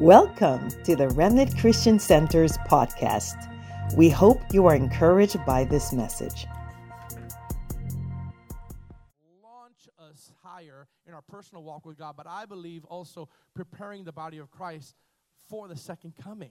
Welcome to the Remnant Christian Center's podcast. We hope you are encouraged by this message. Launch us higher in our personal walk with God, but I believe also preparing the body of Christ for the second coming.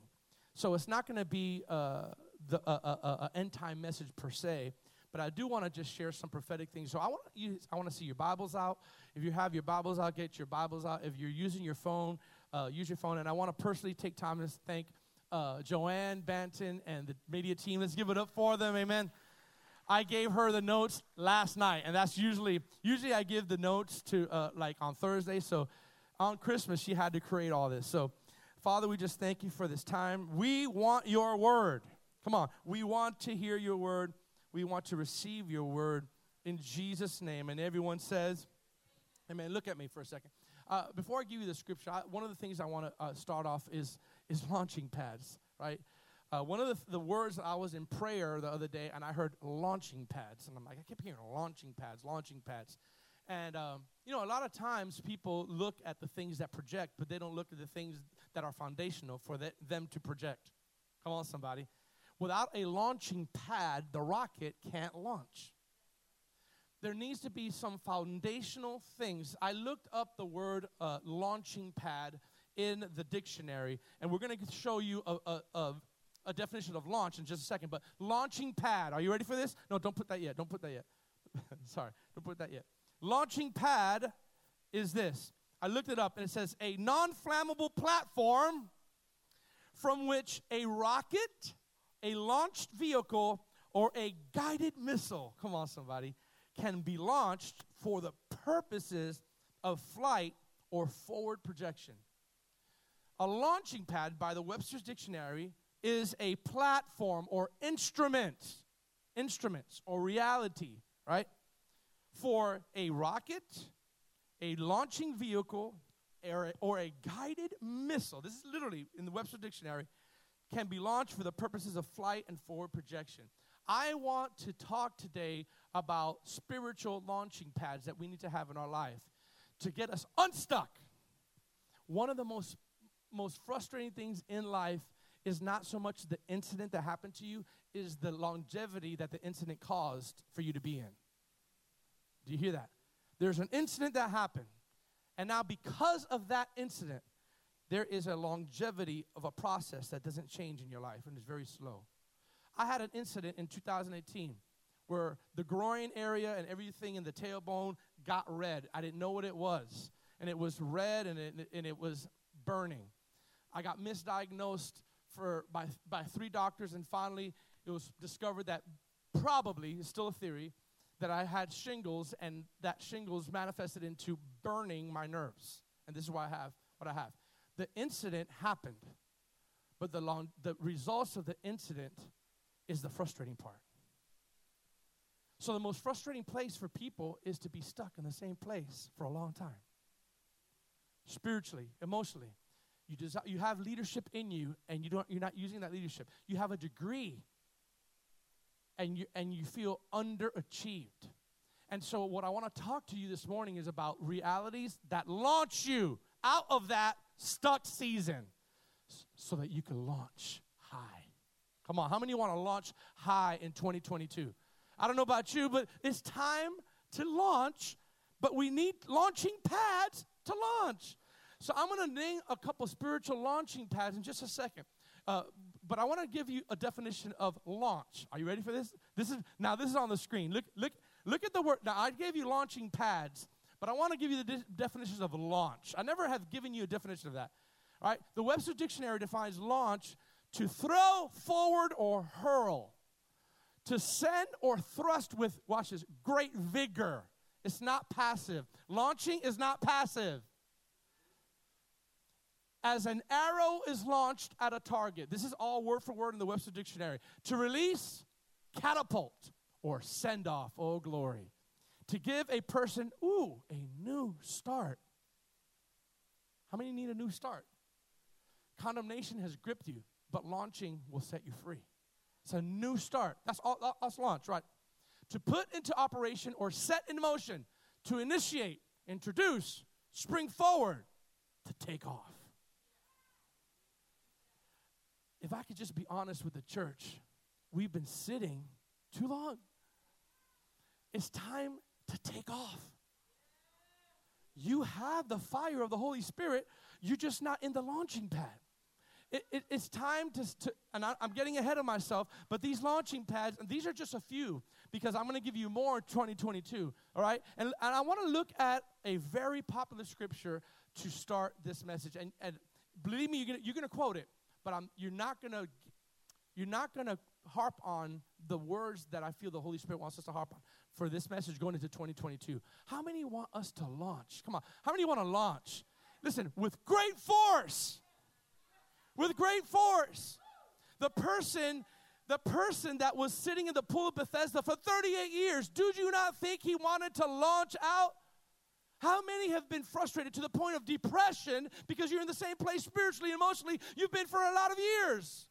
So it's not going to be uh, the uh, uh, uh, end time message per se, but I do want to just share some prophetic things. So I want you, I want to see your Bibles out. If you have your Bibles out, get your Bibles out. If you're using your phone, uh, use your phone. And I want to personally take time to thank uh, Joanne Banton and the media team. Let's give it up for them. Amen. I gave her the notes last night, and that's usually usually I give the notes to uh, like on Thursday. So on Christmas, she had to create all this. So, Father, we just thank you for this time. We want your word. Come on, we want to hear your word. We want to receive your word in Jesus' name. And everyone says, Amen. Look at me for a second. Uh, before I give you the scripture, I, one of the things I want to uh, start off is is launching pads, right? Uh, one of the, the words I was in prayer the other day, and I heard launching pads, and I'm like, I kept hearing launching pads, launching pads, and um, you know, a lot of times people look at the things that project, but they don't look at the things that are foundational for the, them to project. Come on, somebody. Without a launching pad, the rocket can't launch there needs to be some foundational things. I looked up the word uh, launching pad in the dictionary, and we're going to show you a, a, a, a, definition of launch in just a second. But launching pad, are you ready for this? No, don't put that yet. Don't put that yet. Sorry, don't put that yet. Launching pad is this. I looked it up, and it says a non flammable platform from which a rocket, a launched vehicle, or a guided missile, come on, somebody, can be launched for the purposes of flight or forward projection. A launching pad, by the Webster's Dictionary, is a platform or instrument, instruments or reality, right? For a rocket, a launching vehicle, or a, or a guided missile. This is literally in the Webster Dictionary, can be launched for the purposes of flight and forward projection. I want to talk today about spiritual launching pads that we need to have in our life to get us unstuck. One of the most most frustrating things in life is not so much the incident that happened to you is the longevity that the incident caused for you to be in. Do you hear that? There's an incident that happened and now because of that incident there is a longevity of a process that doesn't change in your life and is very slow. I had an incident in 2018 where the groin area and everything in the tailbone got red. I didn't know what it was. And it was red and it, and it was burning. I got misdiagnosed for, by, by three doctors, and finally it was discovered that probably, it's still a theory, that I had shingles, and that shingles manifested into burning my nerves. And this is why I have what I have. The incident happened, but the, long, the results of the incident is the frustrating part. So, the most frustrating place for people is to be stuck in the same place for a long time. Spiritually, emotionally. You, you have leadership in you, and you don't, you're not using that leadership. You have a degree, and you, and you feel underachieved. And so, what I want to talk to you this morning is about realities that launch you out of that stuck season so that you can launch high. Come on, how many want to launch high in 2022? I don't know about you, but it's time to launch, but we need launching pads to launch. So I'm going to name a couple spiritual launching pads in just a second. Uh, but I want to give you a definition of launch. Are you ready for this? This is now this is on the screen. Look look look at the word. Now I gave you launching pads, but I want to give you the de- definitions of launch. I never have given you a definition of that. All right? The Webster Dictionary defines launch to throw forward or hurl to send or thrust with, watch this, great vigor. It's not passive. Launching is not passive. As an arrow is launched at a target, this is all word for word in the Webster Dictionary. To release, catapult, or send off, oh glory. To give a person, ooh, a new start. How many need a new start? Condemnation has gripped you, but launching will set you free. It's a new start. That's all, that's launch, right? To put into operation or set in motion, to initiate, introduce, spring forward, to take off. if I could just be honest with the church, we've been sitting too long. It's time to take off. You have the fire of the Holy Spirit, you're just not in the launching pad. It, it, it's time to, to and I, am getting ahead of myself, but these launching pads, and these are just a few because I'm going to give you more 2022, all right? And, and I want to look at a very popular scripture to start this message. And, and believe me, you're going to quote it, but I'm, you're not going to you're not going to harp on the words that I feel the Holy Spirit wants us to harp on for this message going into 2022. How many want us to launch? Come on. How many want to launch? Listen, with great force with great force. The person the person that was sitting in the pool of Bethesda for 38 years, do you not think he wanted to launch out? How many have been frustrated to the point of depression because you're in the same place spiritually, emotionally you've been for a lot of years?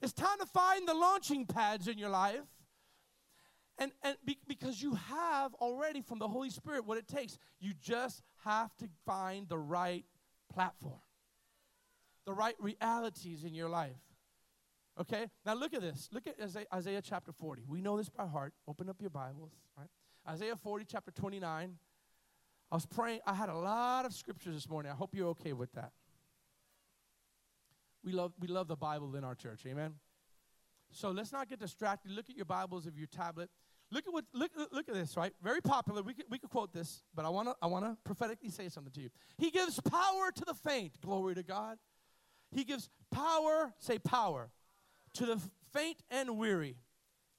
It's time to find the launching pads in your life. And, and be, because you have already from the Holy Spirit what it takes, you just have to find the right platform the right realities in your life. Okay? Now look at this. Look at Isaiah, Isaiah, chapter 40. We know this by heart. Open up your Bibles, right? Isaiah 40, chapter 29. I was praying. I had a lot of scriptures this morning. I hope you're okay with that. We love, we love the Bible in our church. Amen? So let's not get distracted. Look at your Bibles of your tablet. Look at what look, look at this, right? Very popular. We could, we could quote this, but I wanna I wanna prophetically say something to you. He gives power to the faint. Glory to God. He gives power, say power, to the faint and weary.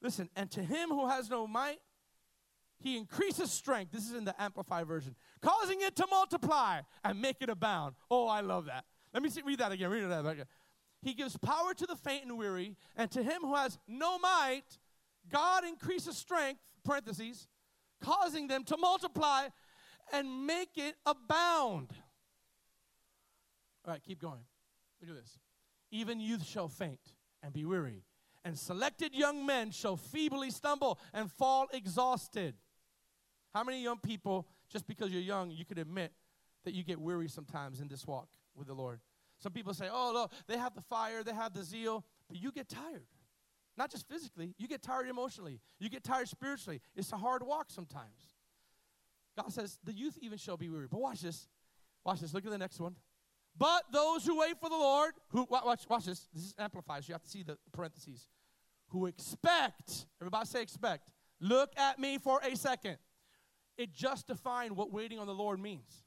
Listen, and to him who has no might, he increases strength. This is in the Amplified version, causing it to multiply and make it abound. Oh, I love that. Let me see, read that again. Read that again. He gives power to the faint and weary, and to him who has no might, God increases strength, parentheses, causing them to multiply and make it abound. All right, keep going. Look at this. Even youth shall faint and be weary, and selected young men shall feebly stumble and fall exhausted. How many young people, just because you're young, you could admit that you get weary sometimes in this walk with the Lord? Some people say, oh, look, they have the fire, they have the zeal, but you get tired. Not just physically, you get tired emotionally, you get tired spiritually. It's a hard walk sometimes. God says, the youth even shall be weary. But watch this. Watch this. Look at the next one. But those who wait for the Lord, who watch, watch this. This is amplified, you have to see the parentheses. Who expect, everybody say expect. Look at me for a second. It just defined what waiting on the Lord means.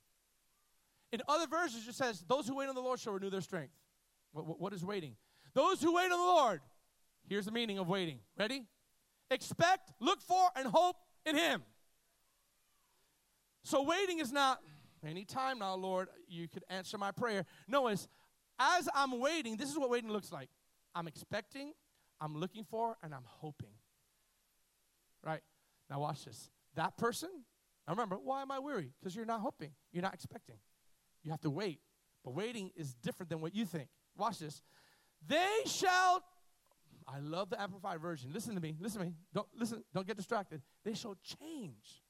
In other verses, it says, Those who wait on the Lord shall renew their strength. what, what, what is waiting? Those who wait on the Lord. Here's the meaning of waiting. Ready? Expect, look for, and hope in Him. So waiting is not Anytime now, Lord, you could answer my prayer. No, as I'm waiting, this is what waiting looks like. I'm expecting, I'm looking for, and I'm hoping. Right? Now, watch this. That person, now remember, why am I weary? Because you're not hoping, you're not expecting. You have to wait. But waiting is different than what you think. Watch this. They shall, I love the Amplified Version. Listen to me, listen to me. Don't listen, don't get distracted. They shall change.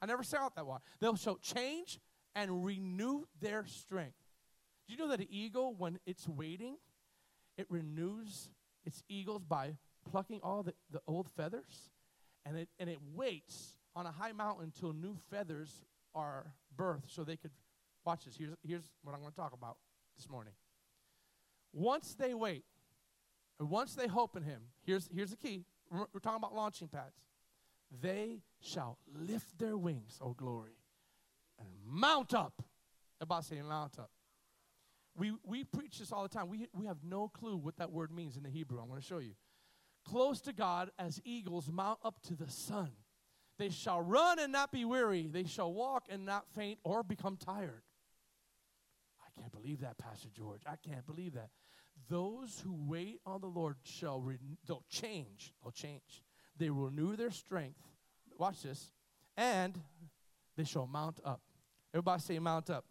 I never saw it that way. They'll show change and renew their strength. Do you know that an eagle, when it's waiting, it renews its eagles by plucking all the, the old feathers? And it, and it waits on a high mountain until new feathers are birthed so they could. Watch this. Here's, here's what I'm going to talk about this morning. Once they wait, and once they hope in Him, here's, here's the key. We're, we're talking about launching pads. They shall lift their wings, oh glory and mount up. About saying mount up. We, we preach this all the time. We, we have no clue what that word means in the Hebrew. I'm going to show you. Close to God as eagles mount up to the sun. They shall run and not be weary. They shall walk and not faint or become tired. I can't believe that, Pastor George. I can't believe that. Those who wait on the Lord shall re- they'll change. They'll change. They will renew their strength. Watch this. And they shall mount up. Everybody say mount up.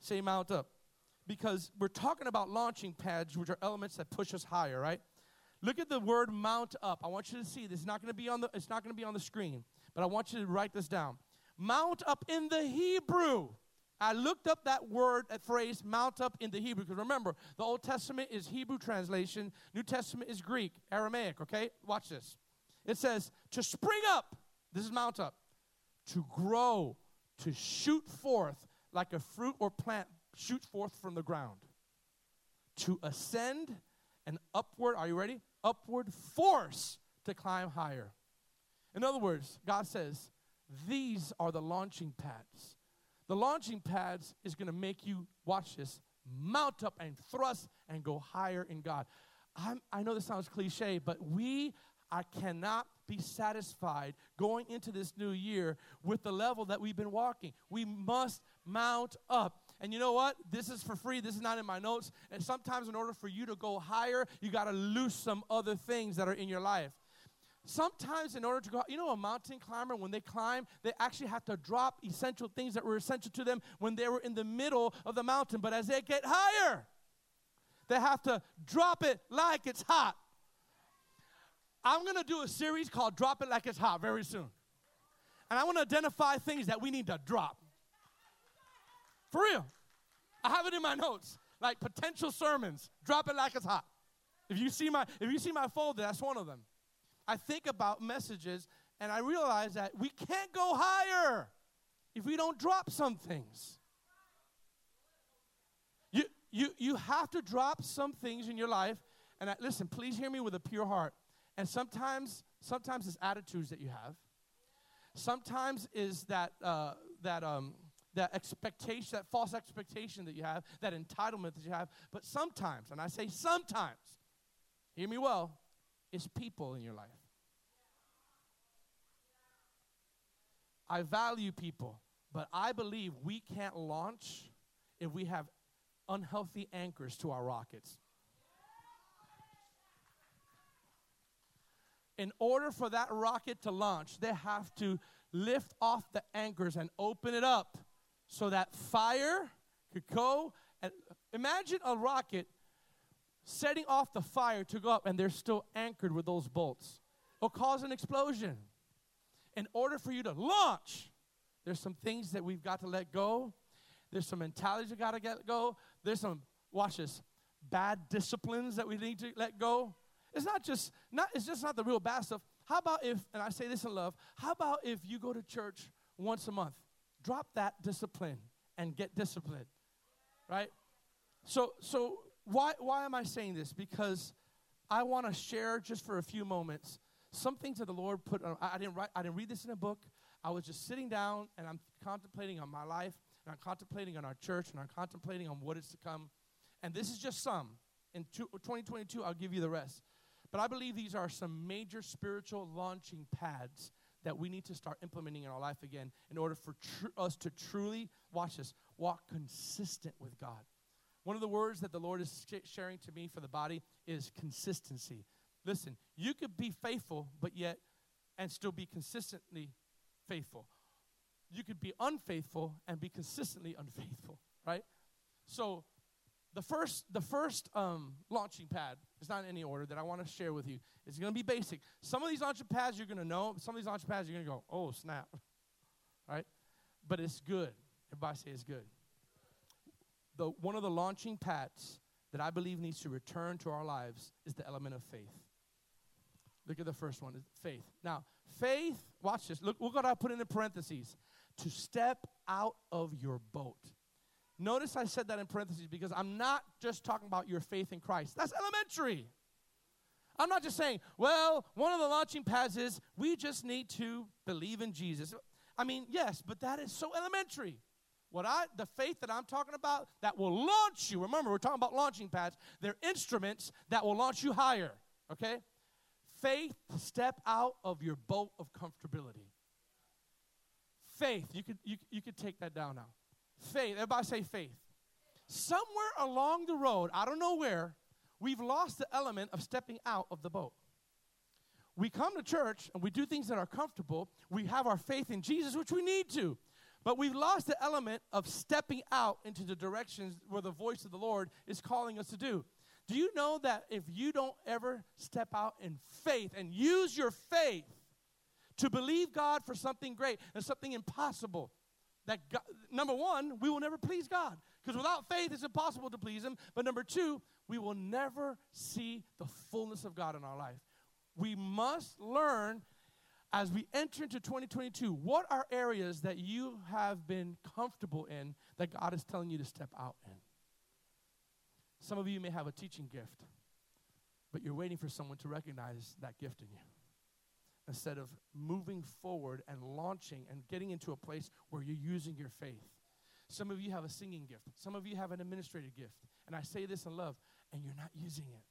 Say mount up. Because we're talking about launching pads, which are elements that push us higher, right? Look at the word mount up. I want you to see this. It's not going to be on the it's not to be on the screen, but I want you to write this down. Mount up in the Hebrew I looked up that word, that phrase, mount up in the Hebrew, because remember, the Old Testament is Hebrew translation, New Testament is Greek, Aramaic, okay? Watch this. It says, to spring up, this is mount up, to grow, to shoot forth like a fruit or plant shoots forth from the ground, to ascend and upward, are you ready? Upward force to climb higher. In other words, God says, these are the launching pads. The launching pads is going to make you, watch this, mount up and thrust and go higher in God. I'm, i know this sounds cliche, but we I cannot be satisfied going into this new year with the level that we've been walking. We must mount up. And you know what? This is for free. This is not in my notes. And sometimes, in order for you to go higher, you got to lose some other things that are in your life. Sometimes, in order to go, you know, a mountain climber, when they climb, they actually have to drop essential things that were essential to them when they were in the middle of the mountain. But as they get higher, they have to drop it like it's hot. I'm going to do a series called Drop It Like It's Hot very soon. And I want to identify things that we need to drop. For real. I have it in my notes, like potential sermons. Drop it like it's hot. If you see my if you see my folder, that's one of them. I think about messages and I realize that we can't go higher if we don't drop some things. You you you have to drop some things in your life. And I, listen, please hear me with a pure heart. And sometimes, sometimes it's attitudes that you have. Sometimes is that uh, that um, that expectation, that false expectation that you have, that entitlement that you have. But sometimes, and I say sometimes, hear me well, it's people in your life. I value people, but I believe we can't launch if we have unhealthy anchors to our rockets. In order for that rocket to launch, they have to lift off the anchors and open it up so that fire could go. And imagine a rocket setting off the fire to go up, and they're still anchored with those bolts. It'll cause an explosion. In order for you to launch, there's some things that we've got to let go. There's some mentalities we got to get go. There's some, watch this, bad disciplines that we need to let go. It's not just not it's just not the real bad stuff. How about if, and I say this in love, how about if you go to church once a month? Drop that discipline and get disciplined. Right? So so why why am I saying this? Because I want to share just for a few moments some things that the Lord put on, I, I didn't write I didn't read this in a book. I was just sitting down and I'm contemplating on my life and I'm contemplating on our church and I'm contemplating on what is to come. And this is just some. In 2022, I'll give you the rest. But I believe these are some major spiritual launching pads that we need to start implementing in our life again in order for tr- us to truly, watch this, walk consistent with God. One of the words that the Lord is sh- sharing to me for the body is consistency. Listen, you could be faithful, but yet, and still be consistently faithful. You could be unfaithful and be consistently unfaithful, right? So, the first, the first um, launching pad is not in any order that I want to share with you. It's going to be basic. Some of these launching pads you're going to know. Some of these launching pads you're going to go, oh, snap. right? But it's good. Everybody say it's good. The, one of the launching pads that I believe needs to return to our lives is the element of faith. Look at the first one, faith. Now, faith, watch this. Look, look what I put in the parentheses. To step out of your boat. Notice I said that in parentheses because I'm not just talking about your faith in Christ. That's elementary. I'm not just saying, well, one of the launching pads is we just need to believe in Jesus. I mean, yes, but that is so elementary. What I the faith that I'm talking about that will launch you. Remember, we're talking about launching pads. They're instruments that will launch you higher. Okay? Faith step out of your boat of comfortability. Faith, you could you, you could take that down now. Faith. Everybody say faith. Somewhere along the road, I don't know where, we've lost the element of stepping out of the boat. We come to church and we do things that are comfortable. We have our faith in Jesus, which we need to. But we've lost the element of stepping out into the directions where the voice of the Lord is calling us to do. Do you know that if you don't ever step out in faith and use your faith to believe God for something great and something impossible, that God, number one, we will never please God. Because without faith, it's impossible to please Him. But number two, we will never see the fullness of God in our life. We must learn as we enter into 2022 what are areas that you have been comfortable in that God is telling you to step out in. Some of you may have a teaching gift, but you're waiting for someone to recognize that gift in you instead of moving forward and launching and getting into a place where you're using your faith. Some of you have a singing gift, some of you have an administrative gift, and I say this in love, and you're not using it.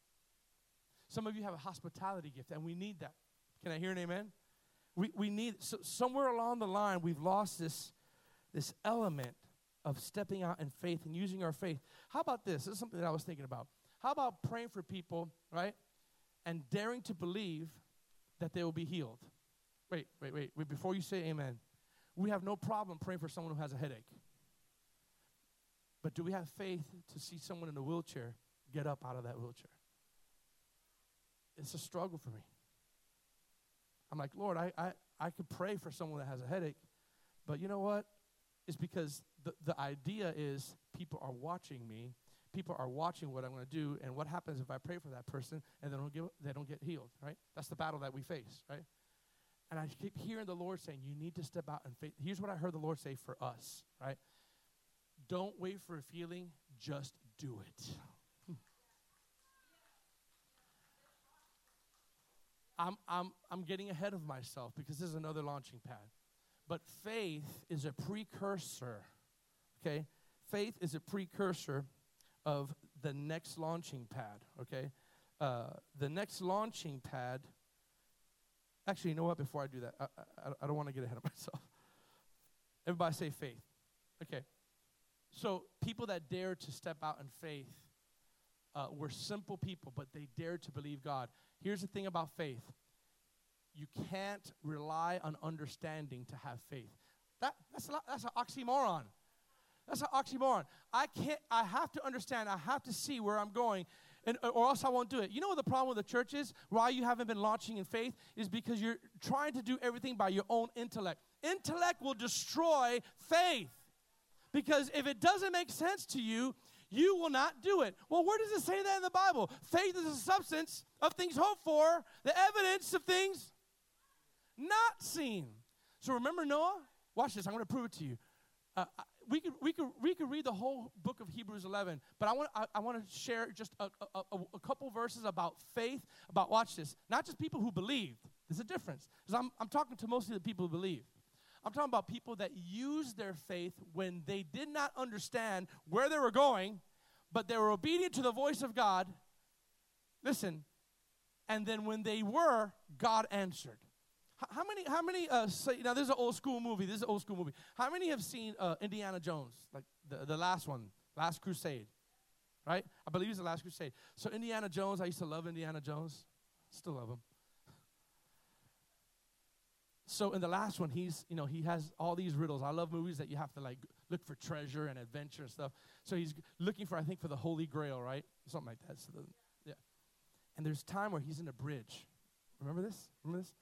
Some of you have a hospitality gift, and we need that. Can I hear an amen? We, we need, so somewhere along the line, we've lost this, this element of stepping out in faith and using our faith. How about this? This is something that I was thinking about. How about praying for people, right? And daring to believe that they will be healed. Wait, wait, wait, wait. Before you say amen, we have no problem praying for someone who has a headache. But do we have faith to see someone in a wheelchair get up out of that wheelchair? It's a struggle for me. I'm like, Lord, I, I, I could pray for someone that has a headache, but you know what? It's because the, the idea is people are watching me people are watching what I'm going to do, and what happens if I pray for that person and they don't, give, they don't get healed, right? That's the battle that we face, right? And I keep hearing the Lord saying, You need to step out in faith. Here's what I heard the Lord say for us, right? Don't wait for a feeling, just do it. I'm, I'm, I'm getting ahead of myself because this is another launching pad. But faith is a precursor, okay? Faith is a precursor of the next launching pad, okay? Uh, the next launching pad, actually, you know what? Before I do that, I, I, I don't want to get ahead of myself. Everybody say faith. Okay. So, people that dare to step out in faith uh, were simple people, but they dared to believe God. Here's the thing about faith you can't rely on understanding to have faith. That, that's, a, that's an oxymoron. That's an oxymoron. I can't, I have to understand, I have to see where I'm going, and, or else I won't do it. You know what the problem with the church is? Why you haven't been launching in faith is because you're trying to do everything by your own intellect. Intellect will destroy faith. Because if it doesn't make sense to you, you will not do it. Well, where does it say that in the Bible? Faith is the substance of things hoped for, the evidence of things not seen. So remember Noah? Watch this. I'm going to prove it to you. Uh, we could, we, could, we could read the whole book of Hebrews 11, but I want, I, I want to share just a, a, a, couple verses about faith, about, watch this, not just people who believed. There's a difference. Because I'm, I'm talking to mostly the people who believe. I'm talking about people that used their faith when they did not understand where they were going, but they were obedient to the voice of God. Listen, and then when they were, God answered. How many? How many? Uh, say, now this is an old school movie. This is an old school movie. How many have seen uh, Indiana Jones, like the, the last one, Last Crusade? Right? I believe it's the Last Crusade. So Indiana Jones, I used to love Indiana Jones. Still love him. So in the last one, he's you know he has all these riddles. I love movies that you have to like look for treasure and adventure and stuff. So he's looking for I think for the Holy Grail, right? Something like that. So the, yeah. And there's time where he's in a bridge. Remember this? Remember this?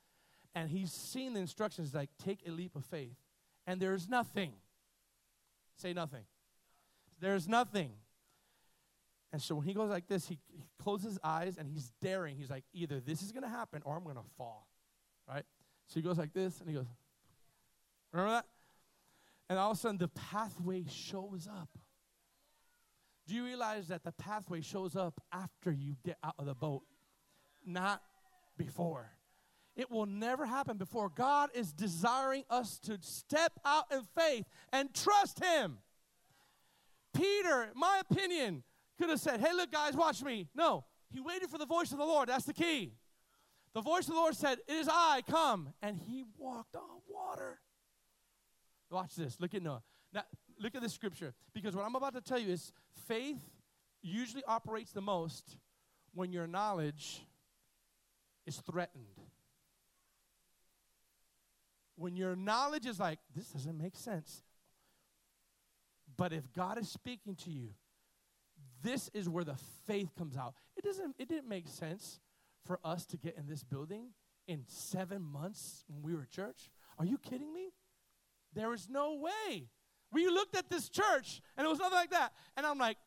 And he's seen the instructions like take a leap of faith. And there's nothing. Say nothing. There's nothing. And so when he goes like this he, he closes his eyes and he's daring. He's like either this is going to happen or i'm going to fall. Right? So he goes like this and he goes remember that? And all of a sudden the pathway shows up. Do you realize that the pathway shows up after you get out of the boat? Not before it will never happen before. God is desiring us to step out in faith and trust Him. Peter, my opinion, could have said, Hey, look, guys, watch me. No, he waited for the voice of the Lord. That's the key. The voice of the Lord said, It is I, come. And he walked on water. Watch this. Look at Noah. Now, look at this scripture. Because what I'm about to tell you is faith usually operates the most when your knowledge is threatened when your knowledge is like, this doesn't make sense. But if God is speaking to you, this is where the faith comes out. It doesn't it didn't make sense for us to get in this building in 7 months when we were church. Are you kidding me? There is no way. We looked at this church and it was nothing like that. And I'm like,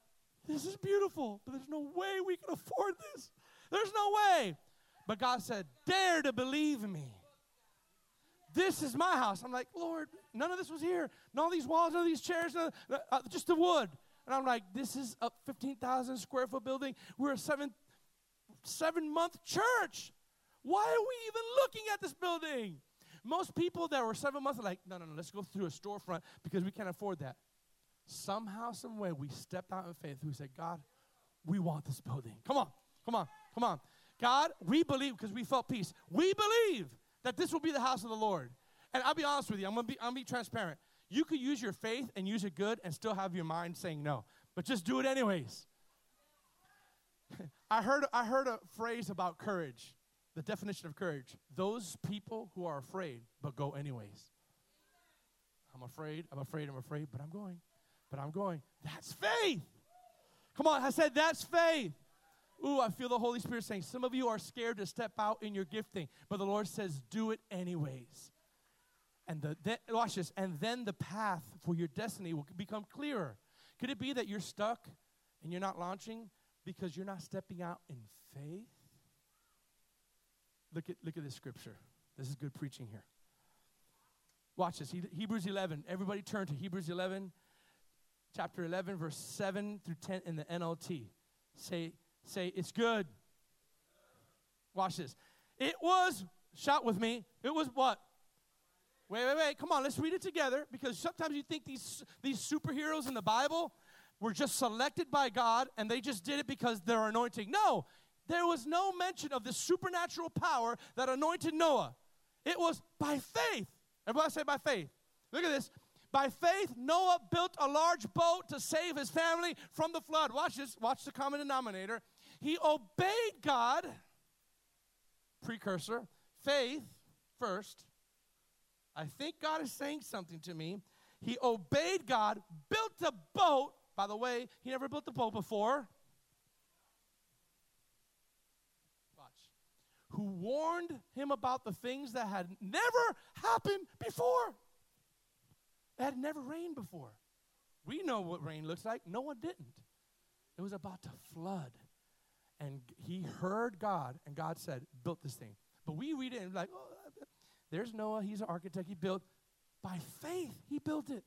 this is beautiful, but there's no way we can afford this. There's no way. But God said, dare to believe me. This is my house. I'm like, Lord, none of this was here. None of these walls, none of these chairs, none, uh, just the wood. And I'm like, this is a 15,000 square foot building. We're a seven, seven month church. Why are we even looking at this building? Most people that were seven months are like, no, no, no, let's go through a storefront because we can't afford that. Somehow, some way, we stepped out in faith. We said, God, we want this building. Come on, come on, come on. God, we believe because we felt peace. We believe that this will be the house of the Lord. And I'll be honest with you, I'm gonna be, I'm gonna be transparent. You could use your faith and use it good and still have your mind saying no, but just do it anyways. I heard, I heard a phrase about courage, the definition of courage. Those people who are afraid but go anyways. I'm afraid, I'm afraid, I'm afraid, but I'm going. But I'm going. That's faith. Come on, I said that's faith. Ooh, I feel the Holy Spirit saying, some of you are scared to step out in your gifting, but the Lord says, do it anyways. And the then, watch this, and then the path for your destiny will become clearer. Could it be that you're stuck and you're not launching because you're not stepping out in faith? Look at look at this scripture. This is good preaching here. Watch this. Hebrews 11. Everybody turn to Hebrews 11, chapter 11, verse 7 through 10 in the NLT. Say, say, it's good. Watch this. It was, shout with me, it was what? Wait, wait, wait. Come on, let's read it together because sometimes you think these, these superheroes in the Bible were just selected by God and they just did it because they're anointing. No, there was no mention of the supernatural power that anointed Noah. It was by faith. Everybody say by faith. Look at this. By faith, Noah built a large boat to save his family from the flood. Watch this. Watch the common denominator. He obeyed God, precursor, faith first. I think God is saying something to me. He obeyed God, built a boat. By the way, he never built a boat before. Watch. Who warned him about the things that had never happened before. It had never rained before. We know what rain looks like. No one didn't. It was about to flood. And he heard God, and God said, built this thing. But we read it and like, oh, there's Noah. He's an architect. He built. By faith, he built it.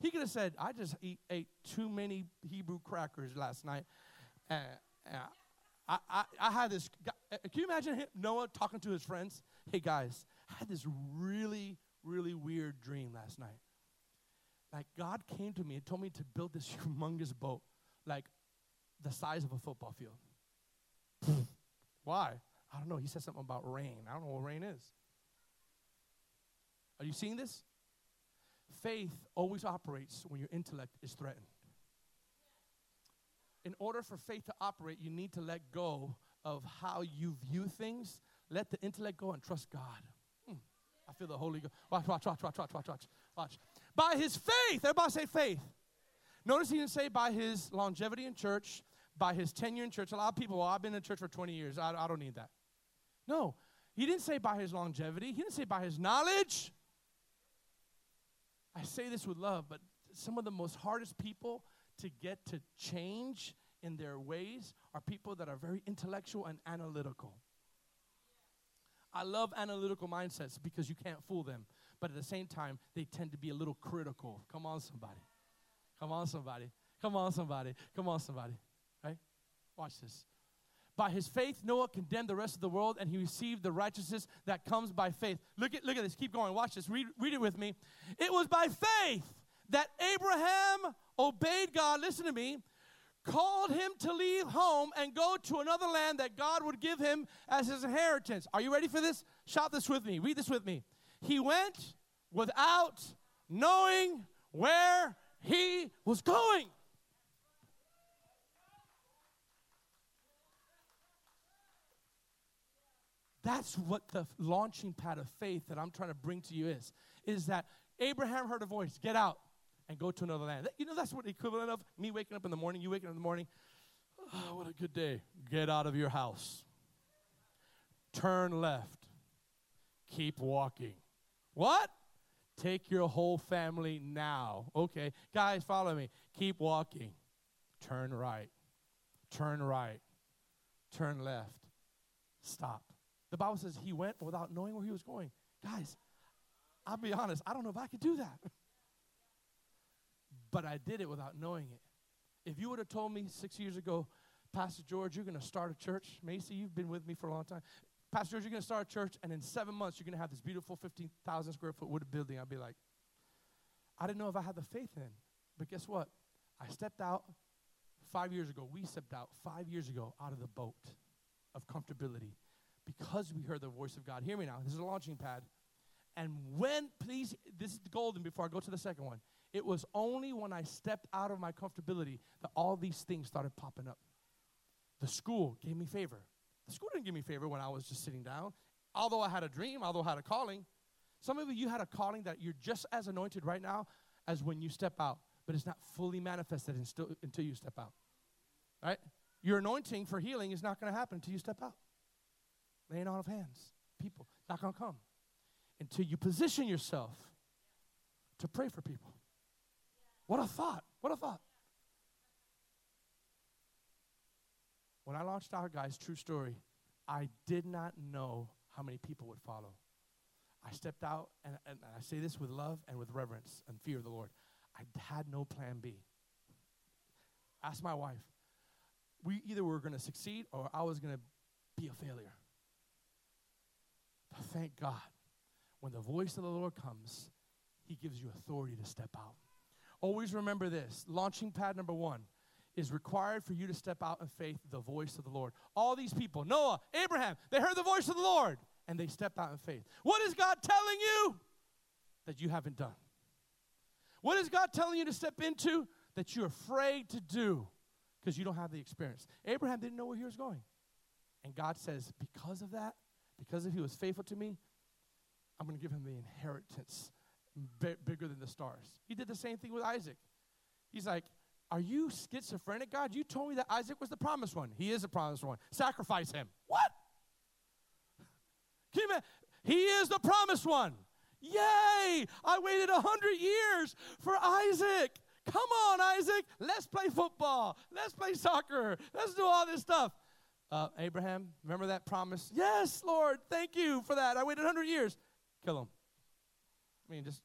He could have said, I just eat, ate too many Hebrew crackers last night. Uh, I, I, I had this. Uh, can you imagine him, Noah talking to his friends? Hey, guys, I had this really, really weird dream last night. Like, God came to me and told me to build this humongous boat, like the size of a football field. Why? I don't know. He said something about rain. I don't know what rain is. Are you seeing this? Faith always operates when your intellect is threatened. In order for faith to operate, you need to let go of how you view things. Let the intellect go and trust God. Hmm. I feel the Holy Ghost. Watch, watch, watch, watch, watch, watch, watch, watch. By his faith, everybody say faith. Notice he didn't say by his longevity in church, by his tenure in church. A lot of people, well, I've been in church for 20 years. I, I don't need that. No, he didn't say by his longevity. He didn't say by his knowledge. I say this with love, but some of the most hardest people to get to change in their ways are people that are very intellectual and analytical. I love analytical mindsets because you can't fool them, but at the same time, they tend to be a little critical. Come on, somebody. Come on, somebody. Come on, somebody. Come on, somebody. Watch this. By his faith, Noah condemned the rest of the world and he received the righteousness that comes by faith. Look at, look at this. Keep going. Watch this. Read, read it with me. It was by faith that Abraham obeyed God. Listen to me. Called him to leave home and go to another land that God would give him as his inheritance. Are you ready for this? Shout this with me. Read this with me. He went without knowing where he was going. That's what the launching pad of faith that I'm trying to bring to you is. Is that Abraham heard a voice, get out and go to another land. You know, that's what the equivalent of me waking up in the morning, you waking up in the morning. Oh, what a good day. Get out of your house. Turn left. Keep walking. What? Take your whole family now. Okay. Guys, follow me. Keep walking. Turn right. Turn right. Turn left. Stop. The Bible says he went without knowing where he was going. Guys, I'll be honest, I don't know if I could do that. but I did it without knowing it. If you would have told me six years ago, Pastor George, you're going to start a church. Macy, you've been with me for a long time. Pastor George, you're going to start a church, and in seven months, you're going to have this beautiful 15,000 square foot wood building. I'd be like, I didn't know if I had the faith in. But guess what? I stepped out five years ago. We stepped out five years ago out of the boat of comfortability because we heard the voice of God. Hear me now. This is a launching pad. And when, please, this is golden before I go to the second one. It was only when I stepped out of my comfortability that all these things started popping up. The school gave me favor. The school didn't give me favor when I was just sitting down. Although I had a dream, although I had a calling. Some of you had a calling that you're just as anointed right now as when you step out, but it's not fully manifested until you step out. Right? Your anointing for healing is not going to happen until you step out. Laying on of hands, people, not going to come until you position yourself to pray for people. What a thought. What a thought. When I launched out, guys, true story, I did not know how many people would follow. I stepped out, and, and I say this with love and with reverence and fear of the Lord. I had no plan B. Ask my wife. We either were going to succeed or I was going to be a failure. But thank God, when the voice of the Lord comes, He gives you authority to step out. Always remember this launching pad number one is required for you to step out in faith, the voice of the Lord. All these people, Noah, Abraham, they heard the voice of the Lord and they step out in faith. What is God telling you that you haven't done? What is God telling you to step into that you're afraid to do because you don't have the experience? Abraham didn't know where he was going. And God says, because of that, because if he was faithful to me, I'm going to give him the inheritance b- bigger than the stars. He did the same thing with Isaac. He's like, Are you schizophrenic, God? You told me that Isaac was the promised one. He is the promised one. Sacrifice him. What? Can you He is the promised one. Yay! I waited a hundred years for Isaac. Come on, Isaac. Let's play football. Let's play soccer. Let's do all this stuff. Uh, Abraham, remember that promise? Yes, Lord. Thank you for that. I waited 100 years. Kill him. I mean, just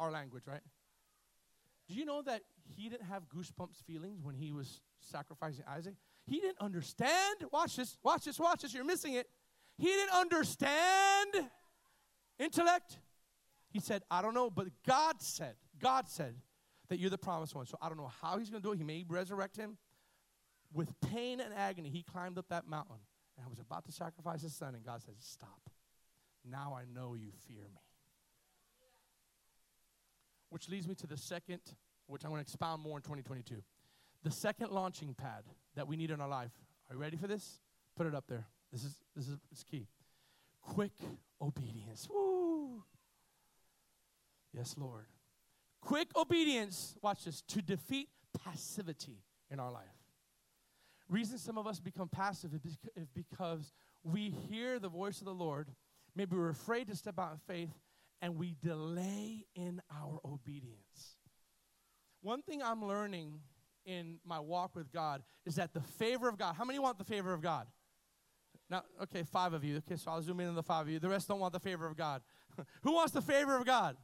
our language, right? Do you know that he didn't have goosebumps feelings when he was sacrificing Isaac? He didn't understand. Watch this, watch this, watch this. You're missing it. He didn't understand intellect. He said, I don't know, but God said, God said that you're the promised one. So I don't know how he's going to do it. He may resurrect him. With pain and agony, he climbed up that mountain and was about to sacrifice his son. And God says, Stop. Now I know you fear me. Which leads me to the second, which I'm going to expound more in 2022. The second launching pad that we need in our life. Are you ready for this? Put it up there. This is this is it's key. Quick obedience. Woo. Yes, Lord. Quick obedience, watch this, to defeat passivity in our life. Reason some of us become passive is because we hear the voice of the Lord. Maybe we're afraid to step out in faith and we delay in our obedience. One thing I'm learning in my walk with God is that the favor of God, how many want the favor of God? Now, okay, five of you. Okay, so I'll zoom in on the five of you. The rest don't want the favor of God. Who wants the favor of God?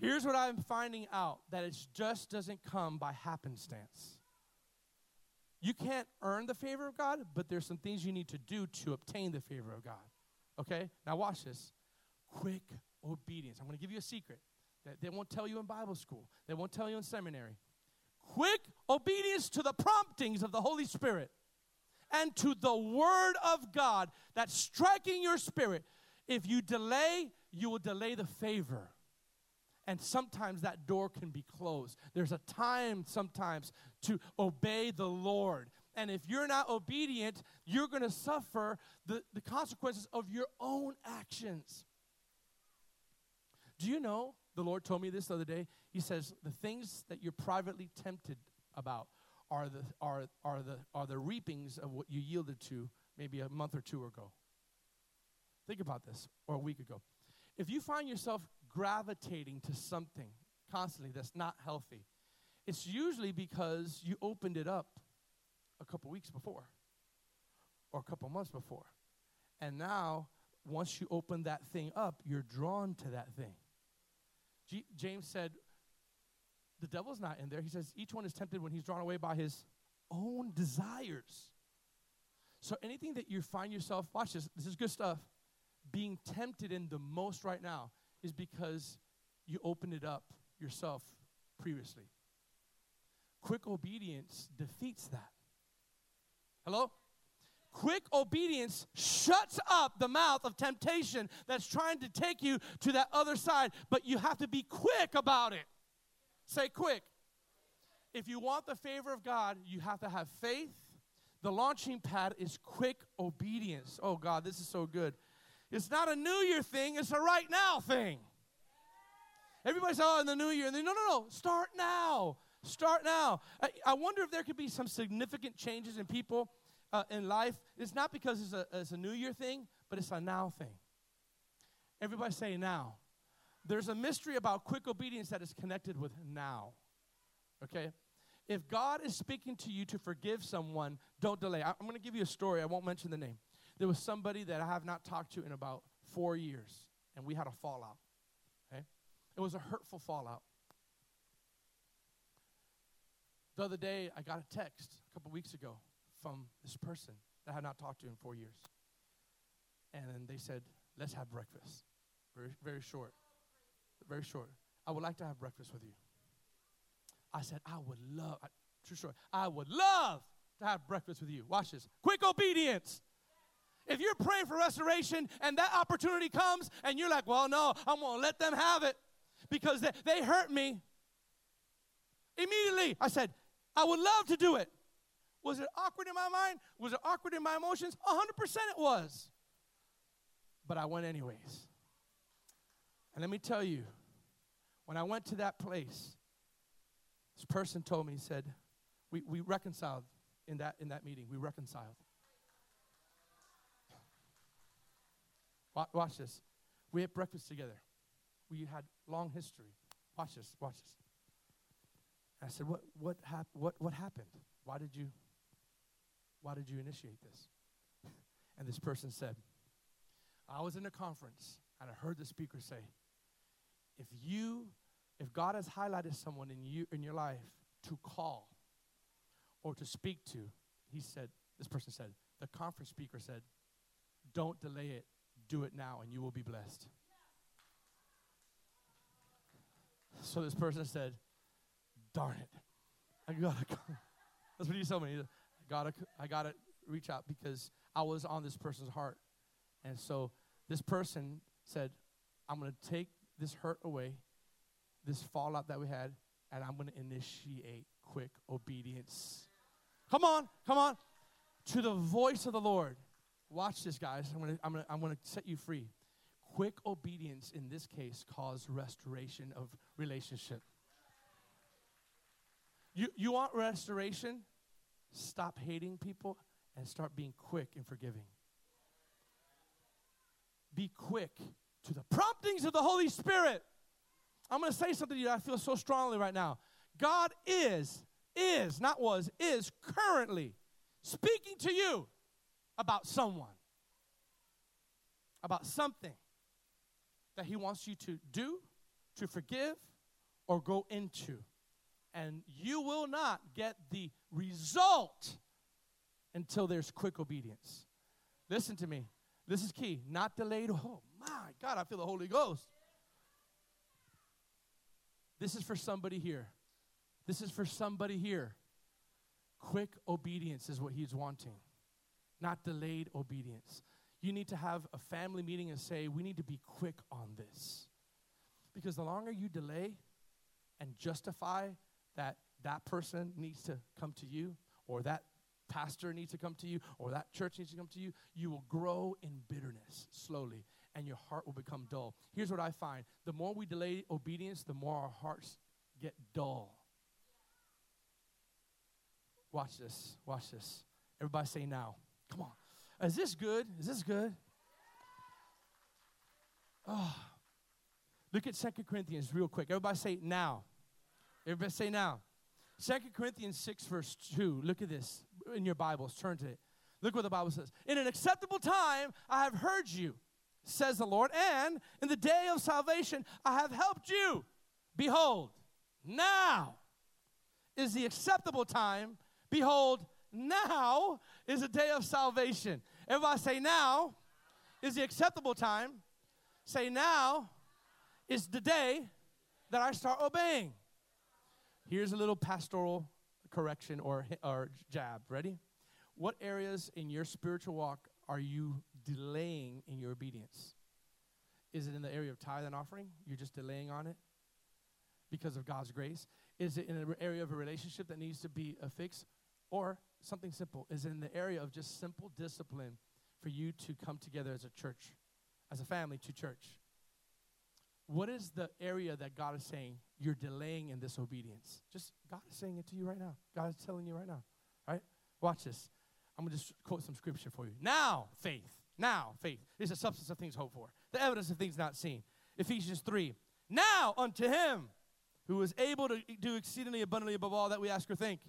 Here's what I'm finding out that it just doesn't come by happenstance. You can't earn the favor of God, but there's some things you need to do to obtain the favor of God. Okay? Now, watch this. Quick obedience. I'm going to give you a secret that they won't tell you in Bible school, they won't tell you in seminary. Quick obedience to the promptings of the Holy Spirit and to the Word of God that's striking your spirit. If you delay, you will delay the favor. And sometimes that door can be closed. There's a time sometimes to obey the Lord. And if you're not obedient, you're going to suffer the, the consequences of your own actions. Do you know? The Lord told me this the other day. He says, The things that you're privately tempted about are the, are, are, the, are the reapings of what you yielded to maybe a month or two ago. Think about this, or a week ago. If you find yourself gravitating to something constantly that's not healthy, it's usually because you opened it up a couple weeks before or a couple months before. And now, once you open that thing up, you're drawn to that thing. G- James said, The devil's not in there. He says, Each one is tempted when he's drawn away by his own desires. So anything that you find yourself, watch this, this is good stuff, being tempted in the most right now is because you opened it up yourself previously. Quick obedience defeats that. Hello? Quick obedience shuts up the mouth of temptation that's trying to take you to that other side, but you have to be quick about it. Say quick. If you want the favor of God, you have to have faith. The launching pad is quick obedience. Oh, God, this is so good. It's not a New Year thing, it's a right now thing. Everybody says, oh, in the New Year. And then, no, no, no. Start now. Start now. I, I wonder if there could be some significant changes in people uh, in life. It's not because it's a, it's a New Year thing, but it's a now thing. Everybody say now. There's a mystery about quick obedience that is connected with now. Okay? If God is speaking to you to forgive someone, don't delay. I, I'm going to give you a story. I won't mention the name. There was somebody that I have not talked to in about four years, and we had a fallout. Okay? It was a hurtful fallout. The other day, I got a text a couple weeks ago from this person that I had not talked to in four years. And they said, Let's have breakfast. Very, very short. Very short. I would like to have breakfast with you. I said, I would love, I, true story, I would love to have breakfast with you. Watch this. Quick obedience. If you're praying for restoration and that opportunity comes and you're like, well, no, I'm going to let them have it because they, they hurt me. Immediately, I said, I would love to do it. Was it awkward in my mind? Was it awkward in my emotions? 100% it was. But I went anyways. And let me tell you, when I went to that place, this person told me, he said, we, we reconciled in that, in that meeting. We reconciled. Watch this. We had breakfast together. We had long history. Watch this. Watch this. I said, "What? What happened? What? What happened? Why did you? Why did you initiate this?" And this person said, "I was in a conference and I heard the speaker say, if you if God has highlighted someone in you in your life to call or to speak to, he said, this person said, the conference speaker said, don't delay it, do it now, and you will be blessed. So this person said, darn it. I gotta that's what he told me. I gotta I gotta reach out because I was on this person's heart. And so this person said, I'm gonna take this hurt away this fallout that we had, and I'm to initiate quick obedience. Come on, come on. To the voice of the Lord. Watch this, guys. I'm to I'm gonna, I'm gonna set you free. Quick obedience in this case caused restoration of relationship. You, you want restoration? Stop hating people and start being quick in forgiving. Be quick to the promptings of the Holy Spirit. I'm going to say something to you I feel so strongly right now. God is, is, not was, is currently speaking to you about someone, about something that He wants you to do, to forgive, or go into. And you will not get the result until there's quick obedience. Listen to me. This is key. Not delayed. Oh, my God, I feel the Holy Ghost. This is for somebody here. This is for somebody here. Quick obedience is what he's wanting, not delayed obedience. You need to have a family meeting and say, we need to be quick on this. Because the longer you delay and justify that that person needs to come to you, or that pastor needs to come to you, or that church needs to come to you, you will grow in bitterness slowly and your heart will become dull. Here's what I find the more we delay obedience, the more our hearts get dull. Watch this. Watch this. Everybody say now. Come on. Is this good? Is this good? Oh. Look at Second Corinthians real quick. Everybody say now. Everybody say now. Second Corinthians 6, verse 2. Look at this in your Bibles. Turn to it. Look what the Bible says. In an acceptable time, I have heard you, says the Lord, and in the day of salvation, I have helped you. Behold, now is the acceptable time. Behold, now is a day of salvation. Everybody say, now is the acceptable time. Say, now is the day that I start obeying. Here's a little pastoral correction or, or jab. Ready? What areas in your spiritual walk are you delaying in your obedience? Is it in the area of tithe and offering? You're just delaying on it because of God's grace? Is it in an area of a relationship that needs to be a fix? Or something simple? Is in the area of just simple discipline for you to come together as a church, as a family to church? What is the area that God is saying you're delaying in this obedience? Just God is saying it to you right now. God is telling you right now. Right? Watch this. I'm going to just quote some scripture for you. Now, faith. Now, faith is the substance of things hoped for, the evidence of things not seen. Ephesians 3. Now unto him who is able to do exceedingly abundantly above all that we ask or think,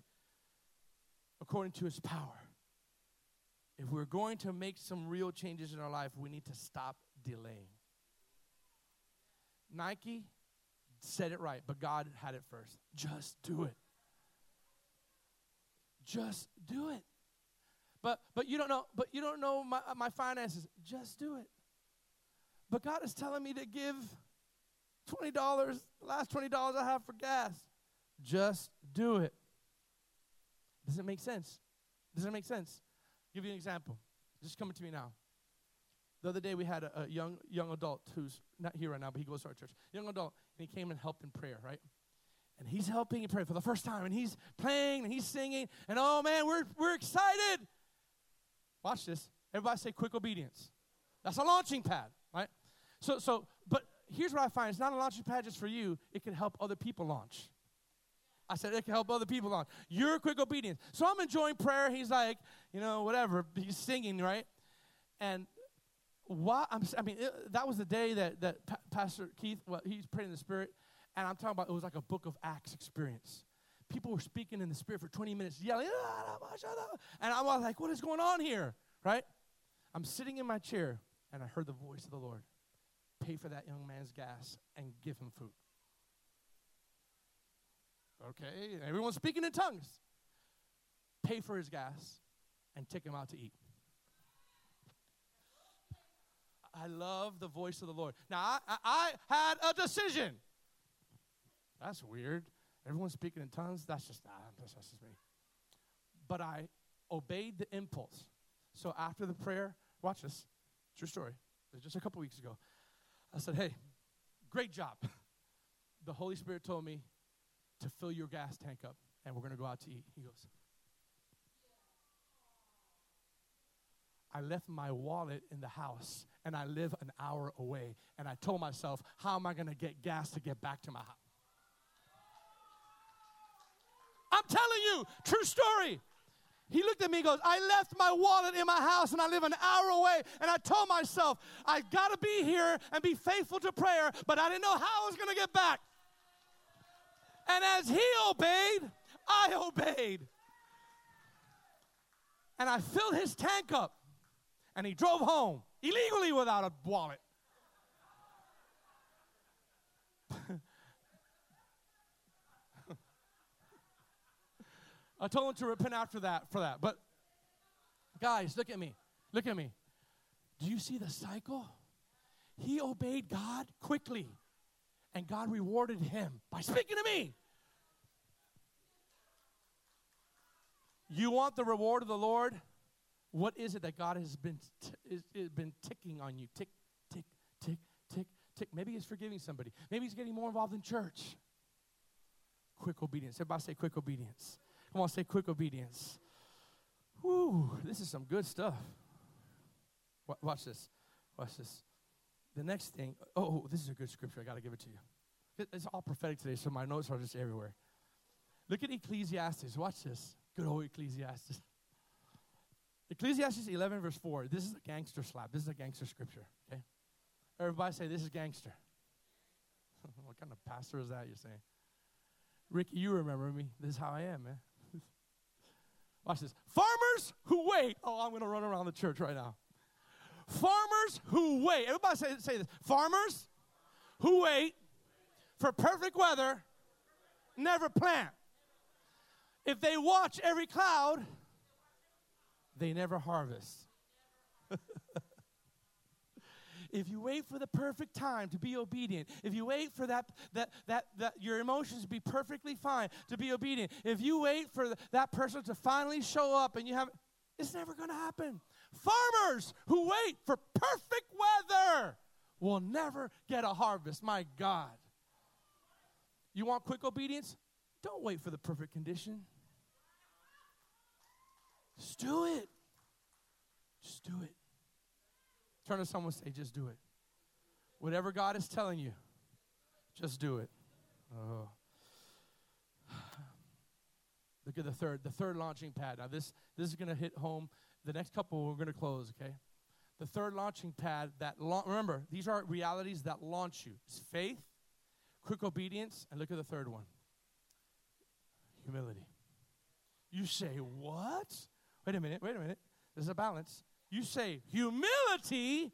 according to his power. If we're going to make some real changes in our life, we need to stop delaying. Nike said it right, but God had it first. Just do it. Just do it. But but you don't know, but you don't know my, uh, my finances. Just do it. But God is telling me to give $20, last $20 I have for gas. Just do it. Does it make sense? Does it make sense? I'll give you an example. Just coming to me now. The other day we had a, a, young young adult who's not here right now, but he goes to our church. Young adult, and he came and helped in prayer, right? And he's helping in prayer for the first time, and he's playing and he's singing, and oh man, we're we're excited. Watch this. Everybody say quick obedience. That's a launching pad, right? So so, but here's what I find: it's not a launching pad just for you. It can help other people launch. I said it can help other people launch. Your quick obedience. So I'm enjoying prayer. He's like, you know, whatever. He's singing, right? And why I'm, i mean it, that was the day that that pa- pastor keith well he's praying in the spirit and i'm talking about it was like a book of acts experience people were speaking in the spirit for 20 minutes yelling ah, and i was like what is going on here right i'm sitting in my chair and i heard the voice of the lord pay for that young man's gas and give him food okay everyone's speaking in tongues pay for his gas and take him out to eat I love the voice of the Lord. Now, I, I, I had a decision. That's weird. Everyone's speaking in tongues. That's just, ah, that's, that's just me. But I obeyed the impulse. So after the prayer, watch this. True story. Just a couple weeks ago. I said, hey, great job. The Holy Spirit told me to fill your gas tank up, and we're going to go out to eat. He goes, I left my wallet in the house and I live an hour away. And I told myself, how am I going to get gas to get back to my house? I'm telling you, true story. He looked at me and goes, I left my wallet in my house and I live an hour away. And I told myself, I got to be here and be faithful to prayer, but I didn't know how I was going to get back. And as he obeyed, I obeyed. And I filled his tank up and he drove home illegally without a wallet. I told him to repent after that for that. But guys, look at me. Look at me. Do you see the cycle? He obeyed God quickly, and God rewarded him by speaking to me. You want the reward of the Lord? What is it that God has been, t- been ticking on you? Tick, tick, tick, tick, tick. Maybe He's forgiving somebody. Maybe He's getting more involved in church. Quick obedience. Everybody say quick obedience. Come on, say quick obedience. Whoo, this is some good stuff. Watch this. Watch this. The next thing, oh, this is a good scripture. I got to give it to you. It's all prophetic today, so my notes are just everywhere. Look at Ecclesiastes. Watch this. Good old Ecclesiastes. Ecclesiastes 11, verse 4. This is a gangster slap. This is a gangster scripture, okay? Everybody say, This is gangster. what kind of pastor is that you're saying? Ricky, you remember me. This is how I am, man. Watch this. Farmers who wait. Oh, I'm going to run around the church right now. Farmers who wait. Everybody say, say this. Farmers who wait for perfect weather never plant. If they watch every cloud, they never harvest. if you wait for the perfect time to be obedient, if you wait for that, that, that, that your emotions to be perfectly fine, to be obedient, if you wait for that person to finally show up and you have, it's never going to happen. Farmers who wait for perfect weather will never get a harvest. My God. You want quick obedience? Don't wait for the perfect condition. Just do it. Just do it. Turn to someone and say, just do it. Whatever God is telling you, just do it. Oh. Look at the third, the third launching pad. Now this this is going to hit home. The next couple we're going to close, okay? The third launching pad that la- remember, these are realities that launch you. It's faith, quick obedience, and look at the third one. Humility. You say, "What?" Wait a minute, wait a minute. There's a balance. You say, humility?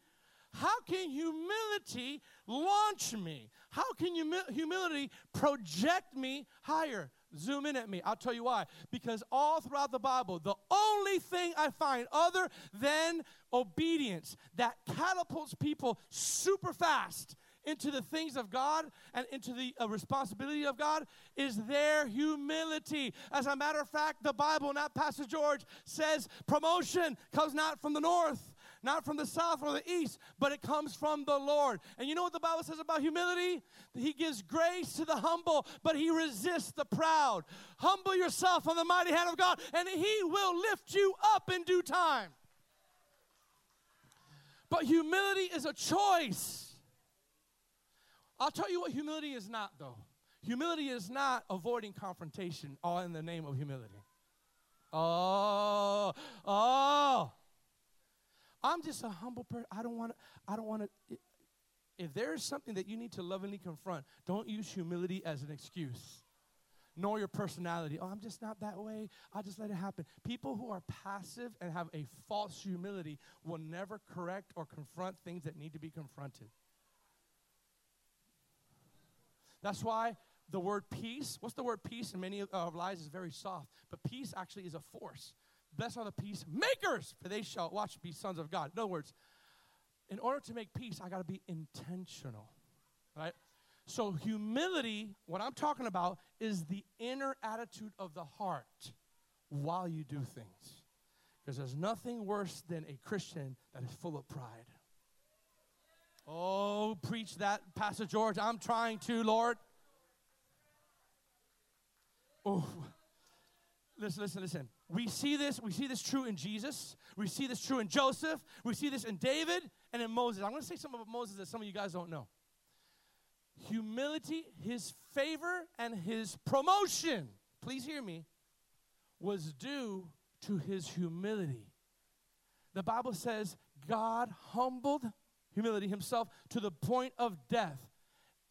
How can humility launch me? How can humi- humility project me higher? Zoom in at me. I'll tell you why. Because all throughout the Bible, the only thing I find other than obedience that catapults people super fast into the things of God and into the uh, responsibility of God is their humility. As a matter of fact, the Bible, not Pastor George, says promotion comes not from the north, not from the south or the east, but it comes from the Lord. And you know what the Bible says about humility? He gives grace to the humble, but he resists the proud. Humble yourself on the mighty hand of God, and he will lift you up in due time. But humility is a choice. I'll tell you what humility is not, though. Humility is not avoiding confrontation all in the name of humility. Oh, oh. I'm just a humble person. I don't want to, I don't want to. If there is something that you need to lovingly confront, don't use humility as an excuse. Nor your personality. Oh, I'm just not that way. I'll just let it happen. People who are passive and have a false humility will never correct or confront things that need to be confronted. That's why the word peace, what's the word peace in many of our lives is very soft, but peace actually is a force. Blessed are the peacemakers, for they shall watch be sons of God. In other words, in order to make peace, I got to be intentional, right? So, humility, what I'm talking about, is the inner attitude of the heart while you do things. Because there's nothing worse than a Christian that is full of pride. Oh, preach that, Pastor George. I'm trying to, Lord. Oh, listen, listen, listen. We see this, we see this true in Jesus. We see this true in Joseph. We see this in David and in Moses. I'm going to say something about Moses that some of you guys don't know. Humility, his favor, and his promotion, please hear me, was due to his humility. The Bible says God humbled humility himself to the point of death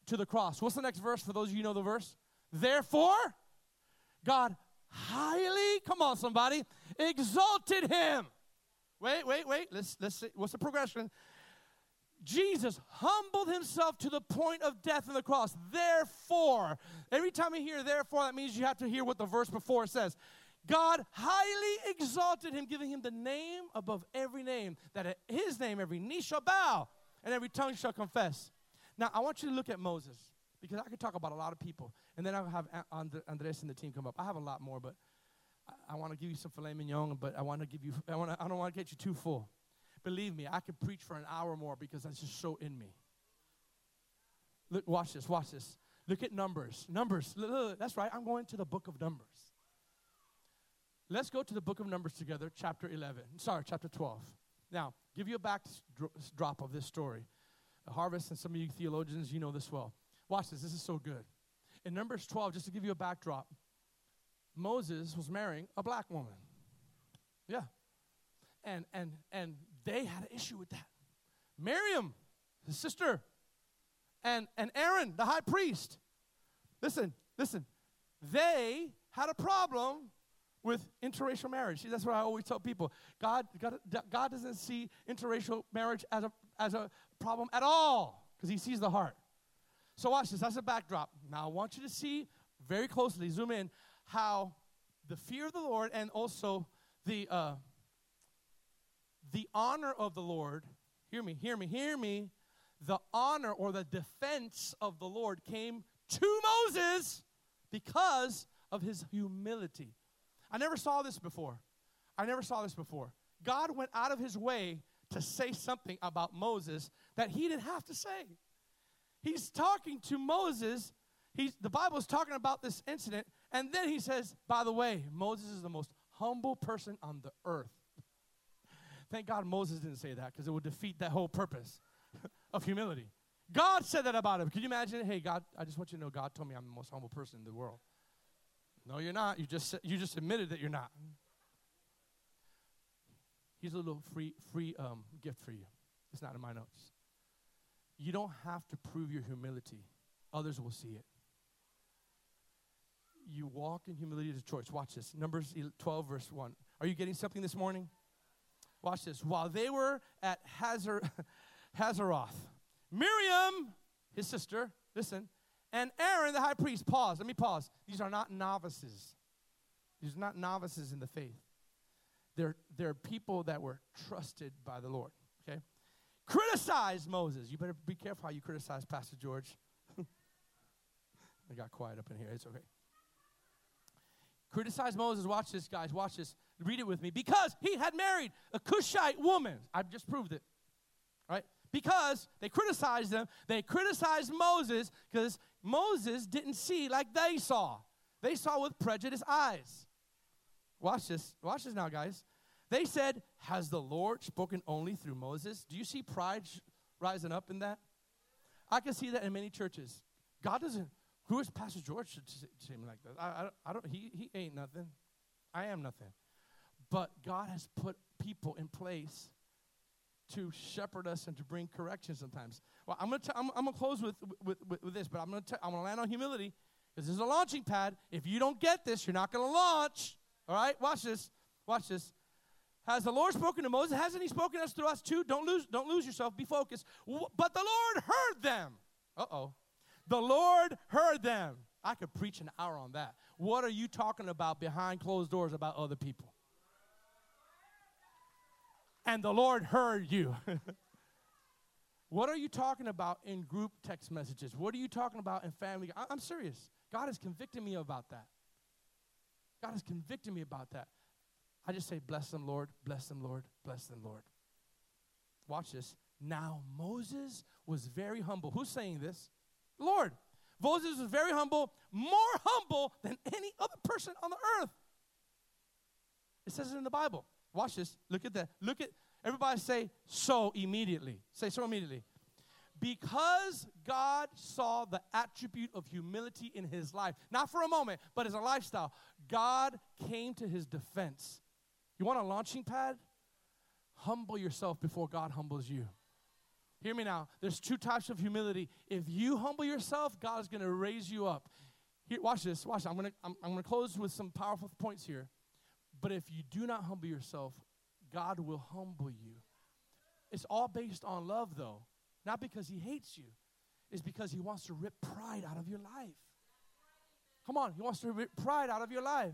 to the cross. What's the next verse for those of you know the verse? Therefore, God highly, come on, somebody, exalted him. Wait, wait, wait. Let's let's see. What's the progression? Jesus humbled himself to the point of death on the cross. Therefore, every time you hear therefore, that means you have to hear what the verse before says. God highly exalted him, giving him the name above every name, that at his name every knee shall bow and every tongue shall confess. Now, I want you to look at Moses because I could talk about a lot of people, and then I'll have Andres and the team come up. I have a lot more, but I, I want to give you some filet mignon, but I want to give you, I, wanna, I don't want to get you too full. Believe me, I could preach for an hour more because that's just so in me. Look, watch this, watch this. Look at Numbers. Numbers, that's right, I'm going to the book of Numbers. Let's go to the book of Numbers together, chapter 11. Sorry, chapter 12. Now, give you a backdrop of this story. Harvest, and some of you theologians, you know this well. Watch this, this is so good. In Numbers 12, just to give you a backdrop, Moses was marrying a black woman. Yeah. And and and they had an issue with that. Miriam, his sister, and, and Aaron, the high priest. Listen, listen. They had a problem with interracial marriage. See, that's what I always tell people. God, God, God doesn't see interracial marriage as a, as a problem at all because he sees the heart. So watch this. That's a backdrop. Now I want you to see very closely, zoom in, how the fear of the Lord and also the uh, the honor of the Lord. Hear me, hear me, hear me. The honor or the defense of the Lord came to Moses because of his humility. I never saw this before. I never saw this before. God went out of his way to say something about Moses that he didn't have to say. He's talking to Moses. He's, the Bible is talking about this incident, and then he says, By the way, Moses is the most humble person on the earth. Thank God Moses didn't say that because it would defeat that whole purpose of humility. God said that about him. Can you imagine? Hey, God, I just want you to know God told me I'm the most humble person in the world. No, you're not. You just you just admitted that you're not. Here's a little free free um, gift for you. It's not in my notes. You don't have to prove your humility. Others will see it. You walk in humility as a choice. Watch this. Numbers 12, verse 1. Are you getting something this morning? Watch this. While they were at Hazar, Hazeroth, Miriam, his sister, listen, and Aaron, the high priest, pause. Let me pause. These are not novices. These are not novices in the faith. They're, they're people that were trusted by the Lord. Okay? Criticize Moses. You better be careful how you criticize Pastor George. I got quiet up in here. It's okay. Criticize Moses. Watch this, guys. Watch this. Read it with me. Because he had married a Cushite woman. I've just proved it. Because they criticized them. They criticized Moses because Moses didn't see like they saw. They saw with prejudiced eyes. Watch this. Watch this now, guys. They said, Has the Lord spoken only through Moses? Do you see pride rising up in that? I can see that in many churches. God doesn't, who is Pastor George to say me like that? I, I, I don't, he, he ain't nothing. I am nothing. But God has put people in place to shepherd us and to bring correction sometimes. Well, I'm going to I'm, I'm gonna close with, with, with, with this, but I'm going to I'm gonna land on humility because this is a launching pad. If you don't get this, you're not going to launch. All right? Watch this. Watch this. Has the Lord spoken to Moses? Hasn't he spoken to us through us too? Don't lose, don't lose yourself. Be focused. But the Lord heard them. Uh-oh. The Lord heard them. I could preach an hour on that. What are you talking about behind closed doors about other people? And the Lord heard you. what are you talking about in group text messages? What are you talking about in family? I- I'm serious. God is convicting me about that. God is convicting me about that. I just say, Bless them, Lord, bless them, Lord, bless them, Lord. Watch this. Now, Moses was very humble. Who's saying this? Lord. Moses was very humble, more humble than any other person on the earth. It says it in the Bible. Watch this. Look at that. Look at, everybody say, so immediately. Say, so immediately. Because God saw the attribute of humility in his life, not for a moment, but as a lifestyle, God came to his defense. You want a launching pad? Humble yourself before God humbles you. Hear me now. There's two types of humility. If you humble yourself, God is going to raise you up. Here, watch this. Watch. This. I'm going to I'm, I'm going to close with some powerful points here. But if you do not humble yourself, God will humble you. It's all based on love, though. Not because He hates you. It's because He wants to rip pride out of your life. Come on, He wants to rip pride out of your life.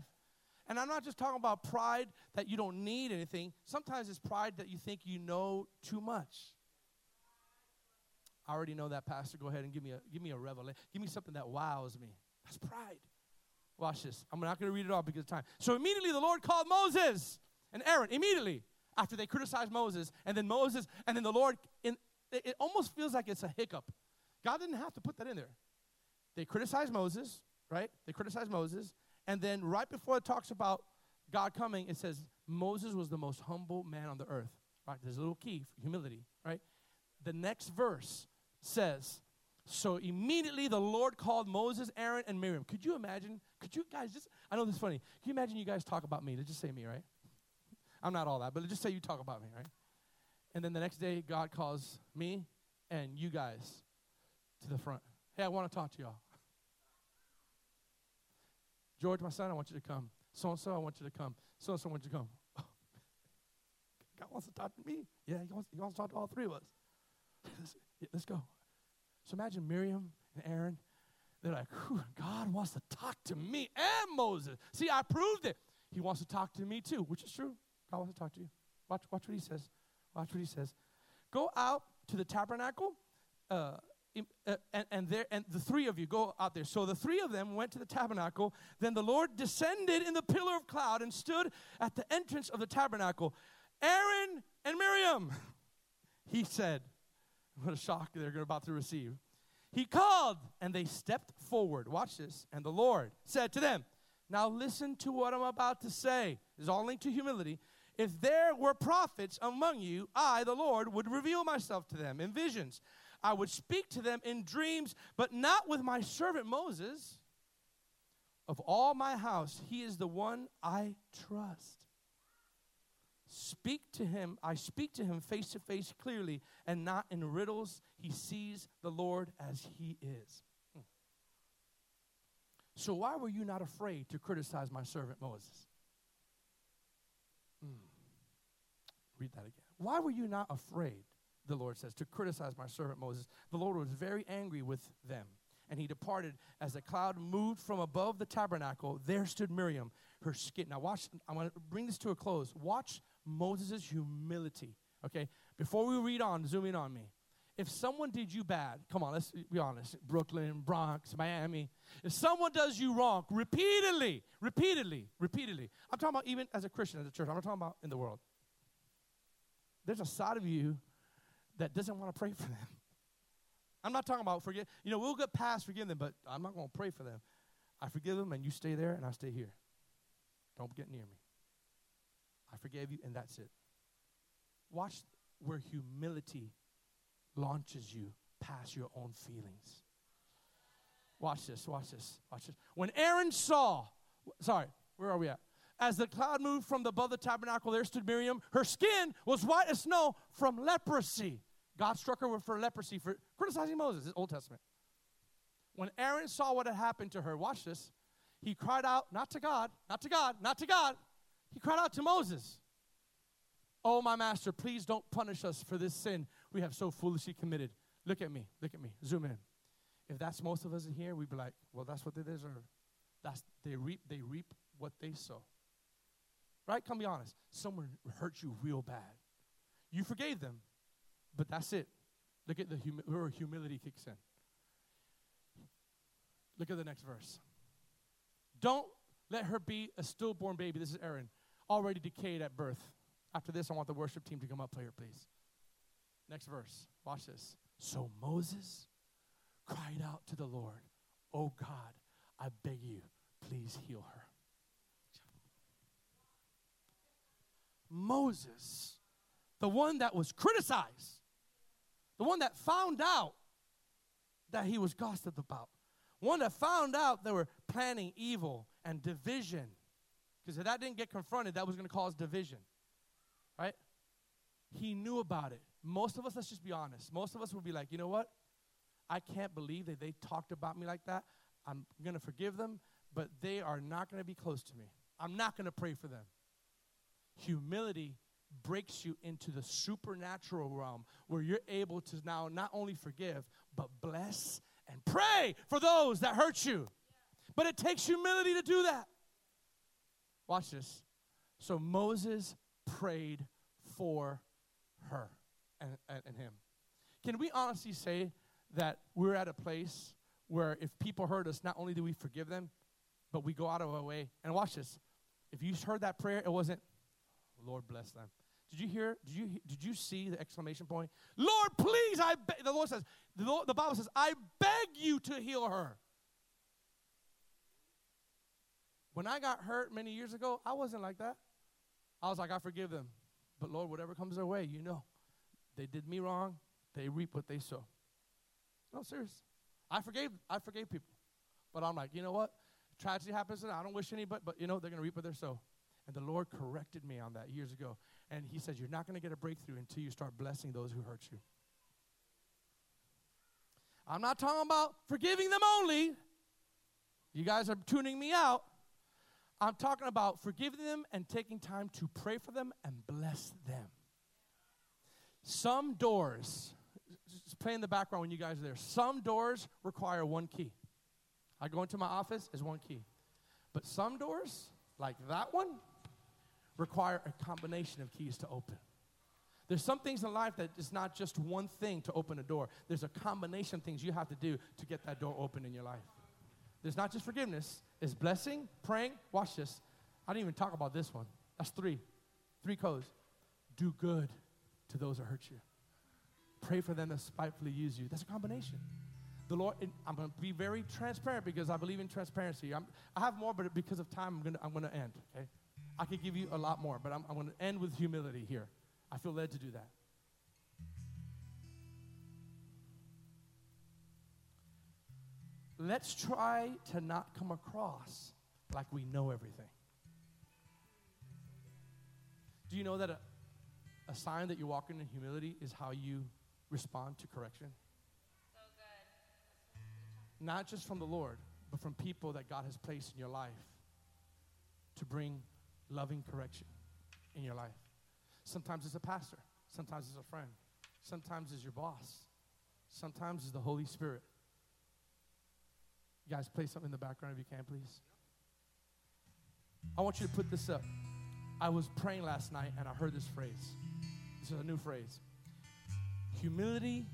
And I'm not just talking about pride that you don't need anything. Sometimes it's pride that you think you know too much. I already know that, Pastor. Go ahead and give me a give me a revelation. Give me something that wows me. That's pride. Watch this. I'm not going to read it all because of time. So immediately the Lord called Moses and Aaron. Immediately after they criticized Moses, and then Moses, and then the Lord. In, it, it almost feels like it's a hiccup. God didn't have to put that in there. They criticized Moses, right? They criticized Moses, and then right before it talks about God coming, it says Moses was the most humble man on the earth. Right? There's a little key for humility, right? The next verse says, So immediately the Lord called Moses, Aaron, and Miriam. Could you imagine? Could you guys just, I know this is funny. Can you imagine you guys talk about me? Let's just say me, right? I'm not all that, but just say you talk about me, right? And then the next day, God calls me and you guys to the front. Hey, I want to talk to y'all. George, my son, I want you to come. So and so, I want you to come. So and so, I want you to come. God wants to talk to me. Yeah, he wants, he wants to talk to all three of us. let's, let's go. So imagine Miriam and Aaron. They're like, God wants to talk to me and Moses. See, I proved it. He wants to talk to me too, which is true. God wants to talk to you. Watch, watch what he says. Watch what he says. Go out to the tabernacle, uh, uh, and, and there, and the three of you go out there. So the three of them went to the tabernacle. Then the Lord descended in the pillar of cloud and stood at the entrance of the tabernacle. Aaron and Miriam, he said. What a shock they're about to receive. He called, and they stepped forward. Watch this. And the Lord said to them, Now listen to what I'm about to say. It's all linked to humility. If there were prophets among you, I, the Lord, would reveal myself to them in visions. I would speak to them in dreams, but not with my servant Moses. Of all my house, he is the one I trust. Speak to him, I speak to him face to face clearly and not in riddles. He sees the Lord as he is. Hmm. So, why were you not afraid to criticize my servant Moses? Hmm. Read that again. Why were you not afraid, the Lord says, to criticize my servant Moses? The Lord was very angry with them. And he departed as the cloud moved from above the tabernacle. There stood Miriam, her skin. Now, watch, I want to bring this to a close. Watch Moses' humility. Okay? Before we read on, zoom in on me. If someone did you bad, come on, let's be honest. Brooklyn, Bronx, Miami. If someone does you wrong repeatedly, repeatedly, repeatedly, I'm talking about even as a Christian, as a church, I'm not talking about in the world. There's a side of you that doesn't want to pray for them. I'm not talking about forget. You know, we'll get past forgive them, but I'm not going to pray for them. I forgive them, and you stay there, and I stay here. Don't get near me. I forgave you, and that's it. Watch where humility launches you past your own feelings. Watch this, watch this, watch this. When Aaron saw, sorry, where are we at? As the cloud moved from above the tabernacle, there stood Miriam. Her skin was white as snow from leprosy. God struck her for leprosy for criticizing Moses, the Old Testament. When Aaron saw what had happened to her, watch this, he cried out, not to God, not to God, not to God, he cried out to Moses, Oh, my master, please don't punish us for this sin we have so foolishly committed. Look at me, look at me, zoom in. If that's most of us in here, we'd be like, Well, that's what they deserve. That's they reap, they reap what they sow. Right? Come be honest. Someone hurt you real bad. You forgave them, but that's it. Look at the humi- where humility kicks in. Look at the next verse. Don't let her be a stillborn baby. This is Aaron already decayed at birth. After this, I want the worship team to come up here, please. Next verse. Watch this. So Moses cried out to the Lord, Oh God, I beg you, please heal her. Moses, the one that was criticized, the one that found out that he was gossiped about, one that found out they were planning evil and division because if that didn't get confronted, that was going to cause division. Right? He knew about it. Most of us, let's just be honest, most of us would be like, you know what? I can't believe that they talked about me like that. I'm going to forgive them, but they are not going to be close to me. I'm not going to pray for them. Humility breaks you into the supernatural realm where you're able to now not only forgive, but bless and pray for those that hurt you. But it takes humility to do that. Watch this. So Moses prayed for her and, and, and, him. Can we honestly say that we're at a place where if people hurt us, not only do we forgive them, but we go out of our way? And watch this. If you heard that prayer, it wasn't, Lord bless them. Did you hear? Did you did you see the exclamation point? Lord, please, I beg. The Lord says, the, Lord, the Bible says, I beg you to heal her. When I got hurt many years ago, I wasn't like that. I was like, I forgive them. But Lord, whatever comes their way, you know. They did me wrong, they reap what they sow. No, serious. I forgave I forgave people. But I'm like, you know what? Tragedy happens, and I don't wish anybody, but you know, they're gonna reap what they sow. And the Lord corrected me on that years ago. And He says, You're not gonna get a breakthrough until you start blessing those who hurt you. I'm not talking about forgiving them only. You guys are tuning me out. I'm talking about forgiving them and taking time to pray for them and bless them. Some doors, just play in the background when you guys are there. Some doors require one key. I go into my office, is one key. But some doors, like that one, require a combination of keys to open. There's some things in life that is not just one thing to open a door. There's a combination of things you have to do to get that door open in your life. There's not just forgiveness, it's blessing, praying. Watch this. I didn't even talk about this one. That's three. Three codes. Do good to those that hurt you. Pray for them that spitefully use you. That's a combination. The Lord, I'm going to be very transparent because I believe in transparency. I'm, i have more, but because of time, I'm going to I'm to end. Okay, I could give you a lot more, but I'm, I'm going to end with humility here. I feel led to do that. Let's try to not come across like we know everything. Do you know that a, a sign that you're walking in humility is how you respond to correction? So Not just from the Lord, but from people that God has placed in your life to bring loving correction in your life. Sometimes it's a pastor, sometimes it's a friend, sometimes it's your boss, sometimes it's the Holy Spirit. You guys, play something in the background if you can, please. I want you to put this up. I was praying last night and I heard this phrase. This is a new phrase. Humility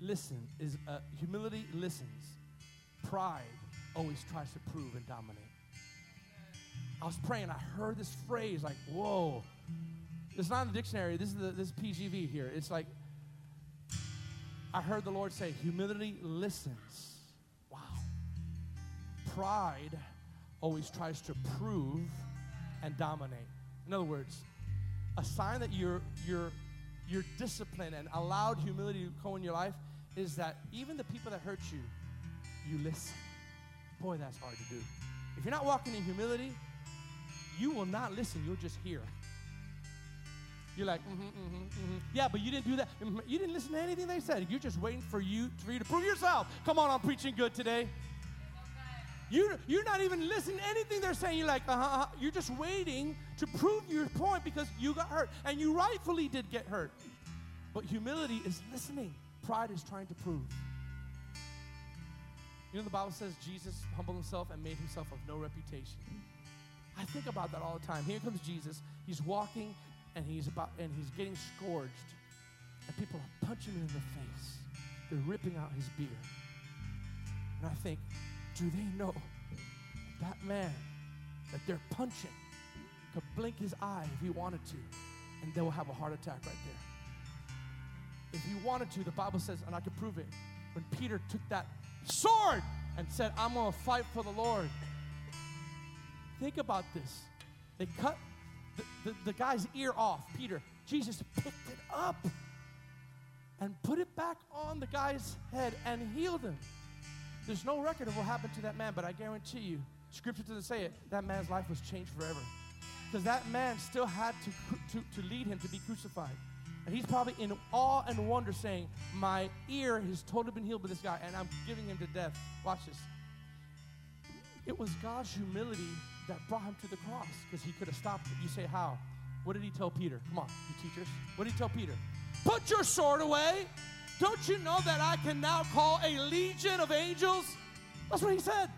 listen is uh, humility listens. Pride always tries to prove and dominate. I was praying, I heard this phrase like, whoa. It's not in the dictionary. This is the, this is PGV here. It's like I heard the Lord say, humility listens. Pride always tries to prove and dominate. In other words, a sign that you're you're you're disciplined and allowed humility to go in your life is that even the people that hurt you, you listen. Boy, that's hard to do. If you're not walking in humility, you will not listen, you'll just hear. You're like, mm-hmm, mm-hmm, mm-hmm. Yeah, but you didn't do that. Mm-hmm. You didn't listen to anything they said. You're just waiting for you, for you to prove yourself. Come on, I'm preaching good today. You, you're not even listening to anything they're saying. You're like, uh-huh, uh-huh. You're just waiting to prove your point because you got hurt. And you rightfully did get hurt. But humility is listening. Pride is trying to prove. You know, the Bible says Jesus humbled himself and made himself of no reputation. I think about that all the time. Here comes Jesus. He's walking and he's about and he's getting scourged. And people are punching him in the face. They're ripping out his beard. And I think, do they know that man that they're punching could blink his eye if he wanted to, and they will have a heart attack right there if he wanted to, the Bible says, and I can prove it, when Peter took that sword and said, I'm to fight for the Lord. Think about this. They cut the, the, the, guy's ear off, Peter. Jesus picked it up and put it back on the guy's head and healed him. There's no record of what happened to that man, but I guarantee you, scripture doesn't say it, that man's life was changed forever. Because that man still had to, to, to lead him to be crucified. And he's probably in awe and wonder saying, My ear has totally been healed by this guy, and I'm giving him to death. Watch this. It was God's humility that brought him to the cross because he could have stopped it. You say, How? What did he tell Peter? Come on, you teachers. What did he tell Peter? Put your sword away. Don't you know that I can now call a legion of angels? That's what he said.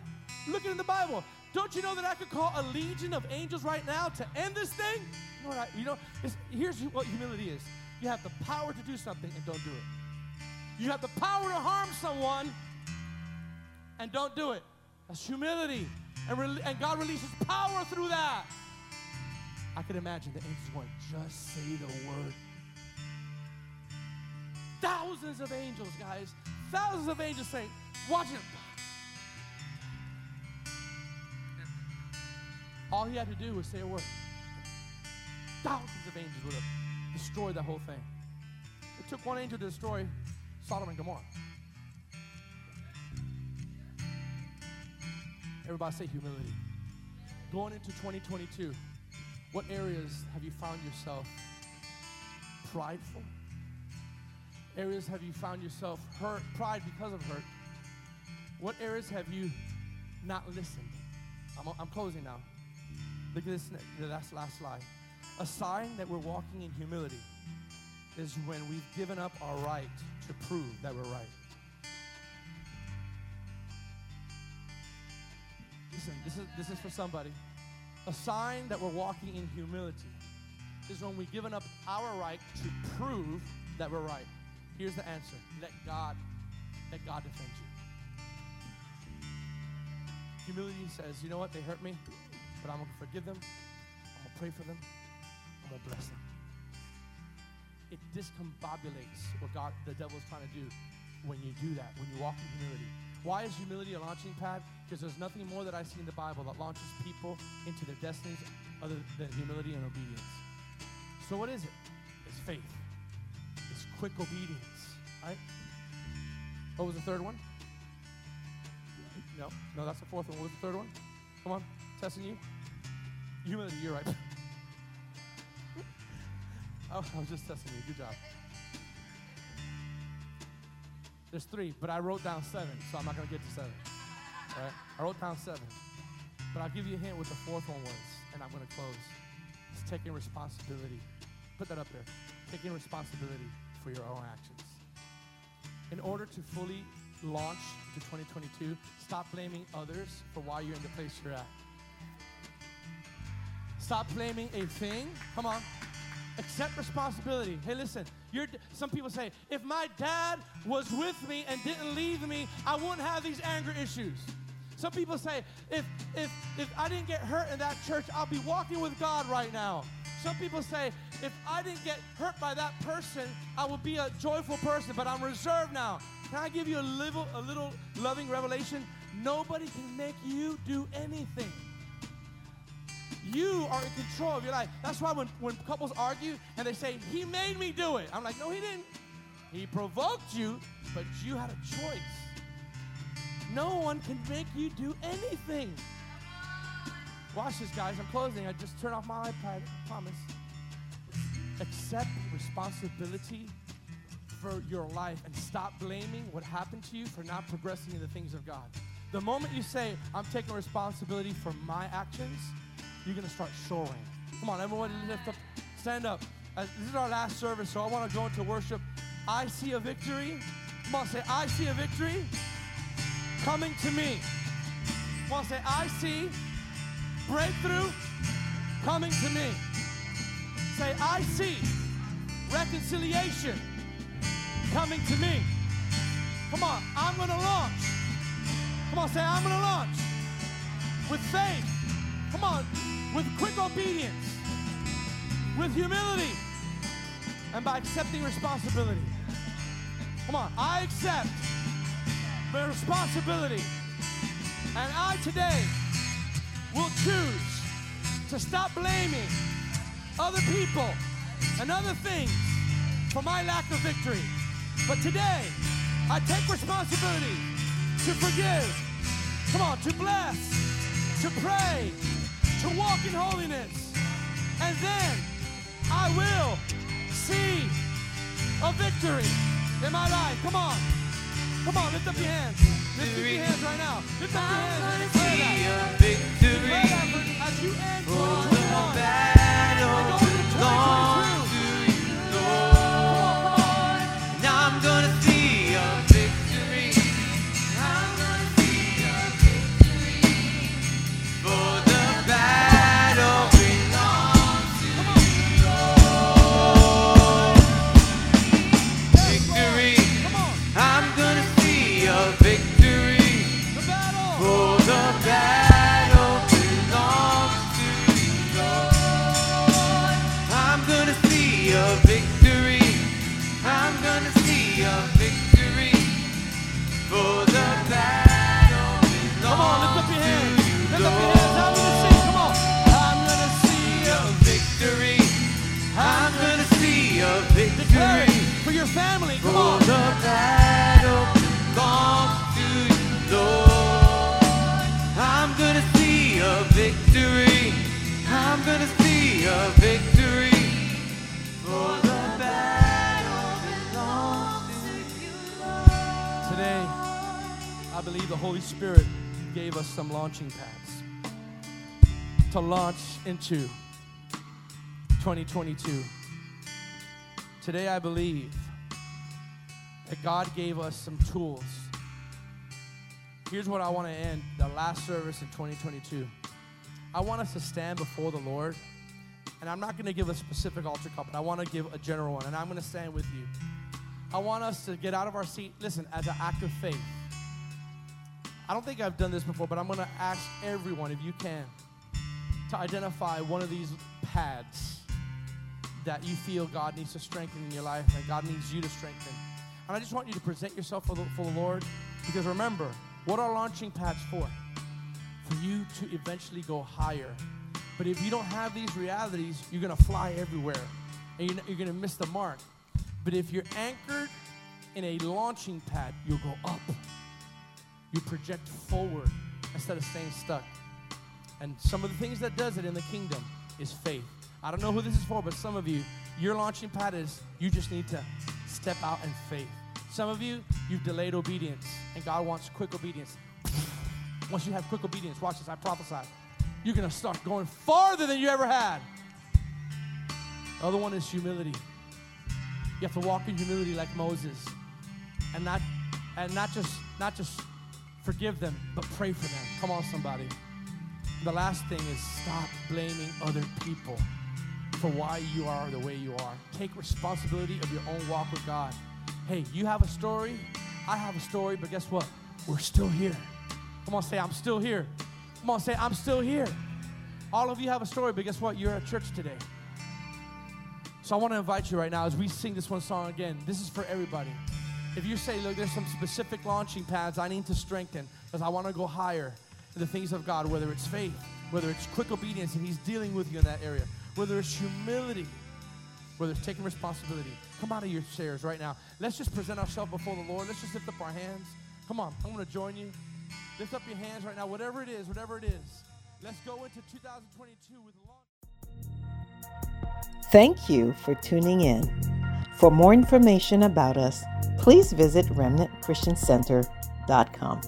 Look in the Bible. Don't you know that I could call a legion of angels right now to end this thing? You know, I, you know here's what humility is you have the power to do something and don't do it. You have the power to harm someone and don't do it. That's humility. And, re- and God releases power through that. I can imagine the angels going, just say the word. Thousands of angels, guys. Thousands of angels saying, watch him. All he had to do was say a word. Thousands of angels would have destroyed the whole thing. It took one angel to destroy Sodom and Gomorrah. Everybody say humility. Going into 2022, what areas have you found yourself prideful? Areas have you found yourself hurt, pride because of hurt? What areas have you not listened? I'm, I'm closing now. Look at this, that's last slide. A sign that we're walking in humility is when we've given up our right to prove that we're right. Listen, this is, this is for somebody. A sign that we're walking in humility is when we've given up our right to prove that we're right. Here's the answer. Let God, let God defend you. Humility says, you know what, they hurt me, but I'm gonna forgive them, I'm gonna pray for them, I'm gonna bless them. It discombobulates what God, the devil is trying to do when you do that, when you walk in humility. Why is humility a launching pad? Because there's nothing more that I see in the Bible that launches people into their destinies other than humility and obedience. So what is it? It's faith. Quick obedience, right? What was the third one? No, no, that's the fourth one. What was the third one? Come on, testing you. Humility, you're right. oh, I was just testing you. Good job. There's three, but I wrote down seven, so I'm not going to get to seven. All right? I wrote down seven. But I'll give you a hint what the fourth one was, and I'm going to close. It's taking responsibility. Put that up there. Taking responsibility for your own actions. In order to fully launch to 2022, stop blaming others for why you're in the place you're at. Stop blaming a thing. Come on. Accept responsibility. Hey, listen. You're, some people say, if my dad was with me and didn't leave me, I wouldn't have these anger issues. Some people say, if, if, if I didn't get hurt in that church, I'll be walking with God right now. Some people say, if I didn't get hurt by that person, I would be a joyful person, but I'm reserved now. Can I give you a little, a little loving revelation? Nobody can make you do anything. You are in control of your life. That's why when, when couples argue and they say, He made me do it, I'm like, No, He didn't. He provoked you, but you had a choice. No one can make you do anything. Watch this, guys. I'm closing. I just turned off my iPad. I promise. Accept responsibility for your life and stop blaming what happened to you for not progressing in the things of God. The moment you say, I'm taking responsibility for my actions, you're going to start soaring. Come on, everyone, lift up, stand up. As, this is our last service, so I want to go into worship. I see a victory. Come on, say, I see a victory coming to me. Come on, say, I see breakthrough coming to me. Say, I see reconciliation coming to me. Come on, I'm going to launch. Come on, say, I'm going to launch with faith. Come on, with quick obedience, with humility, and by accepting responsibility. Come on, I accept the responsibility. And I today will choose to stop blaming other people and other things for my lack of victory. But today, I take responsibility to forgive. Come on, to bless, to pray, to walk in holiness. And then I will see a victory in my life. Come on. Come on, lift up your hands. Lift up your hands right now. Lift up your hands and declare that. Declare that as Holy Spirit gave us some launching pads to launch into 2022. Today, I believe that God gave us some tools. Here's what I want to end the last service in 2022. I want us to stand before the Lord, and I'm not going to give a specific altar call, but I want to give a general one, and I'm going to stand with you. I want us to get out of our seat, listen, as an act of faith. I don't think I've done this before, but I'm going to ask everyone, if you can, to identify one of these pads that you feel God needs to strengthen in your life and God needs you to strengthen. And I just want you to present yourself for the, for the Lord because remember, what are launching pads for? For you to eventually go higher. But if you don't have these realities, you're going to fly everywhere and you're, you're going to miss the mark. But if you're anchored in a launching pad, you'll go up you project forward instead of staying stuck. And some of the things that does it in the kingdom is faith. I don't know who this is for, but some of you, your launching pad is you just need to step out in faith. Some of you, you've delayed obedience, and God wants quick obedience. Once you have quick obedience, watch this, I prophesy. You're gonna start going farther than you ever had. The other one is humility. You have to walk in humility like Moses. And not and not just not just Forgive them, but pray for them. Come on, somebody. The last thing is stop blaming other people for why you are the way you are. Take responsibility of your own walk with God. Hey, you have a story, I have a story, but guess what? We're still here. Come on, say, I'm still here. Come on, say, I'm still here. All of you have a story, but guess what? You're at church today. So I want to invite you right now as we sing this one song again. This is for everybody. If you say, look, there's some specific launching pads I need to strengthen because I want to go higher in the things of God, whether it's faith, whether it's quick obedience, and He's dealing with you in that area, whether it's humility, whether it's taking responsibility. Come out of your chairs right now. Let's just present ourselves before the Lord. Let's just lift up our hands. Come on, I'm going to join you. Lift up your hands right now, whatever it is, whatever it is. Let's go into 2022 with launch. Thank you for tuning in. For more information about us, please visit remnantchristiancenter.com.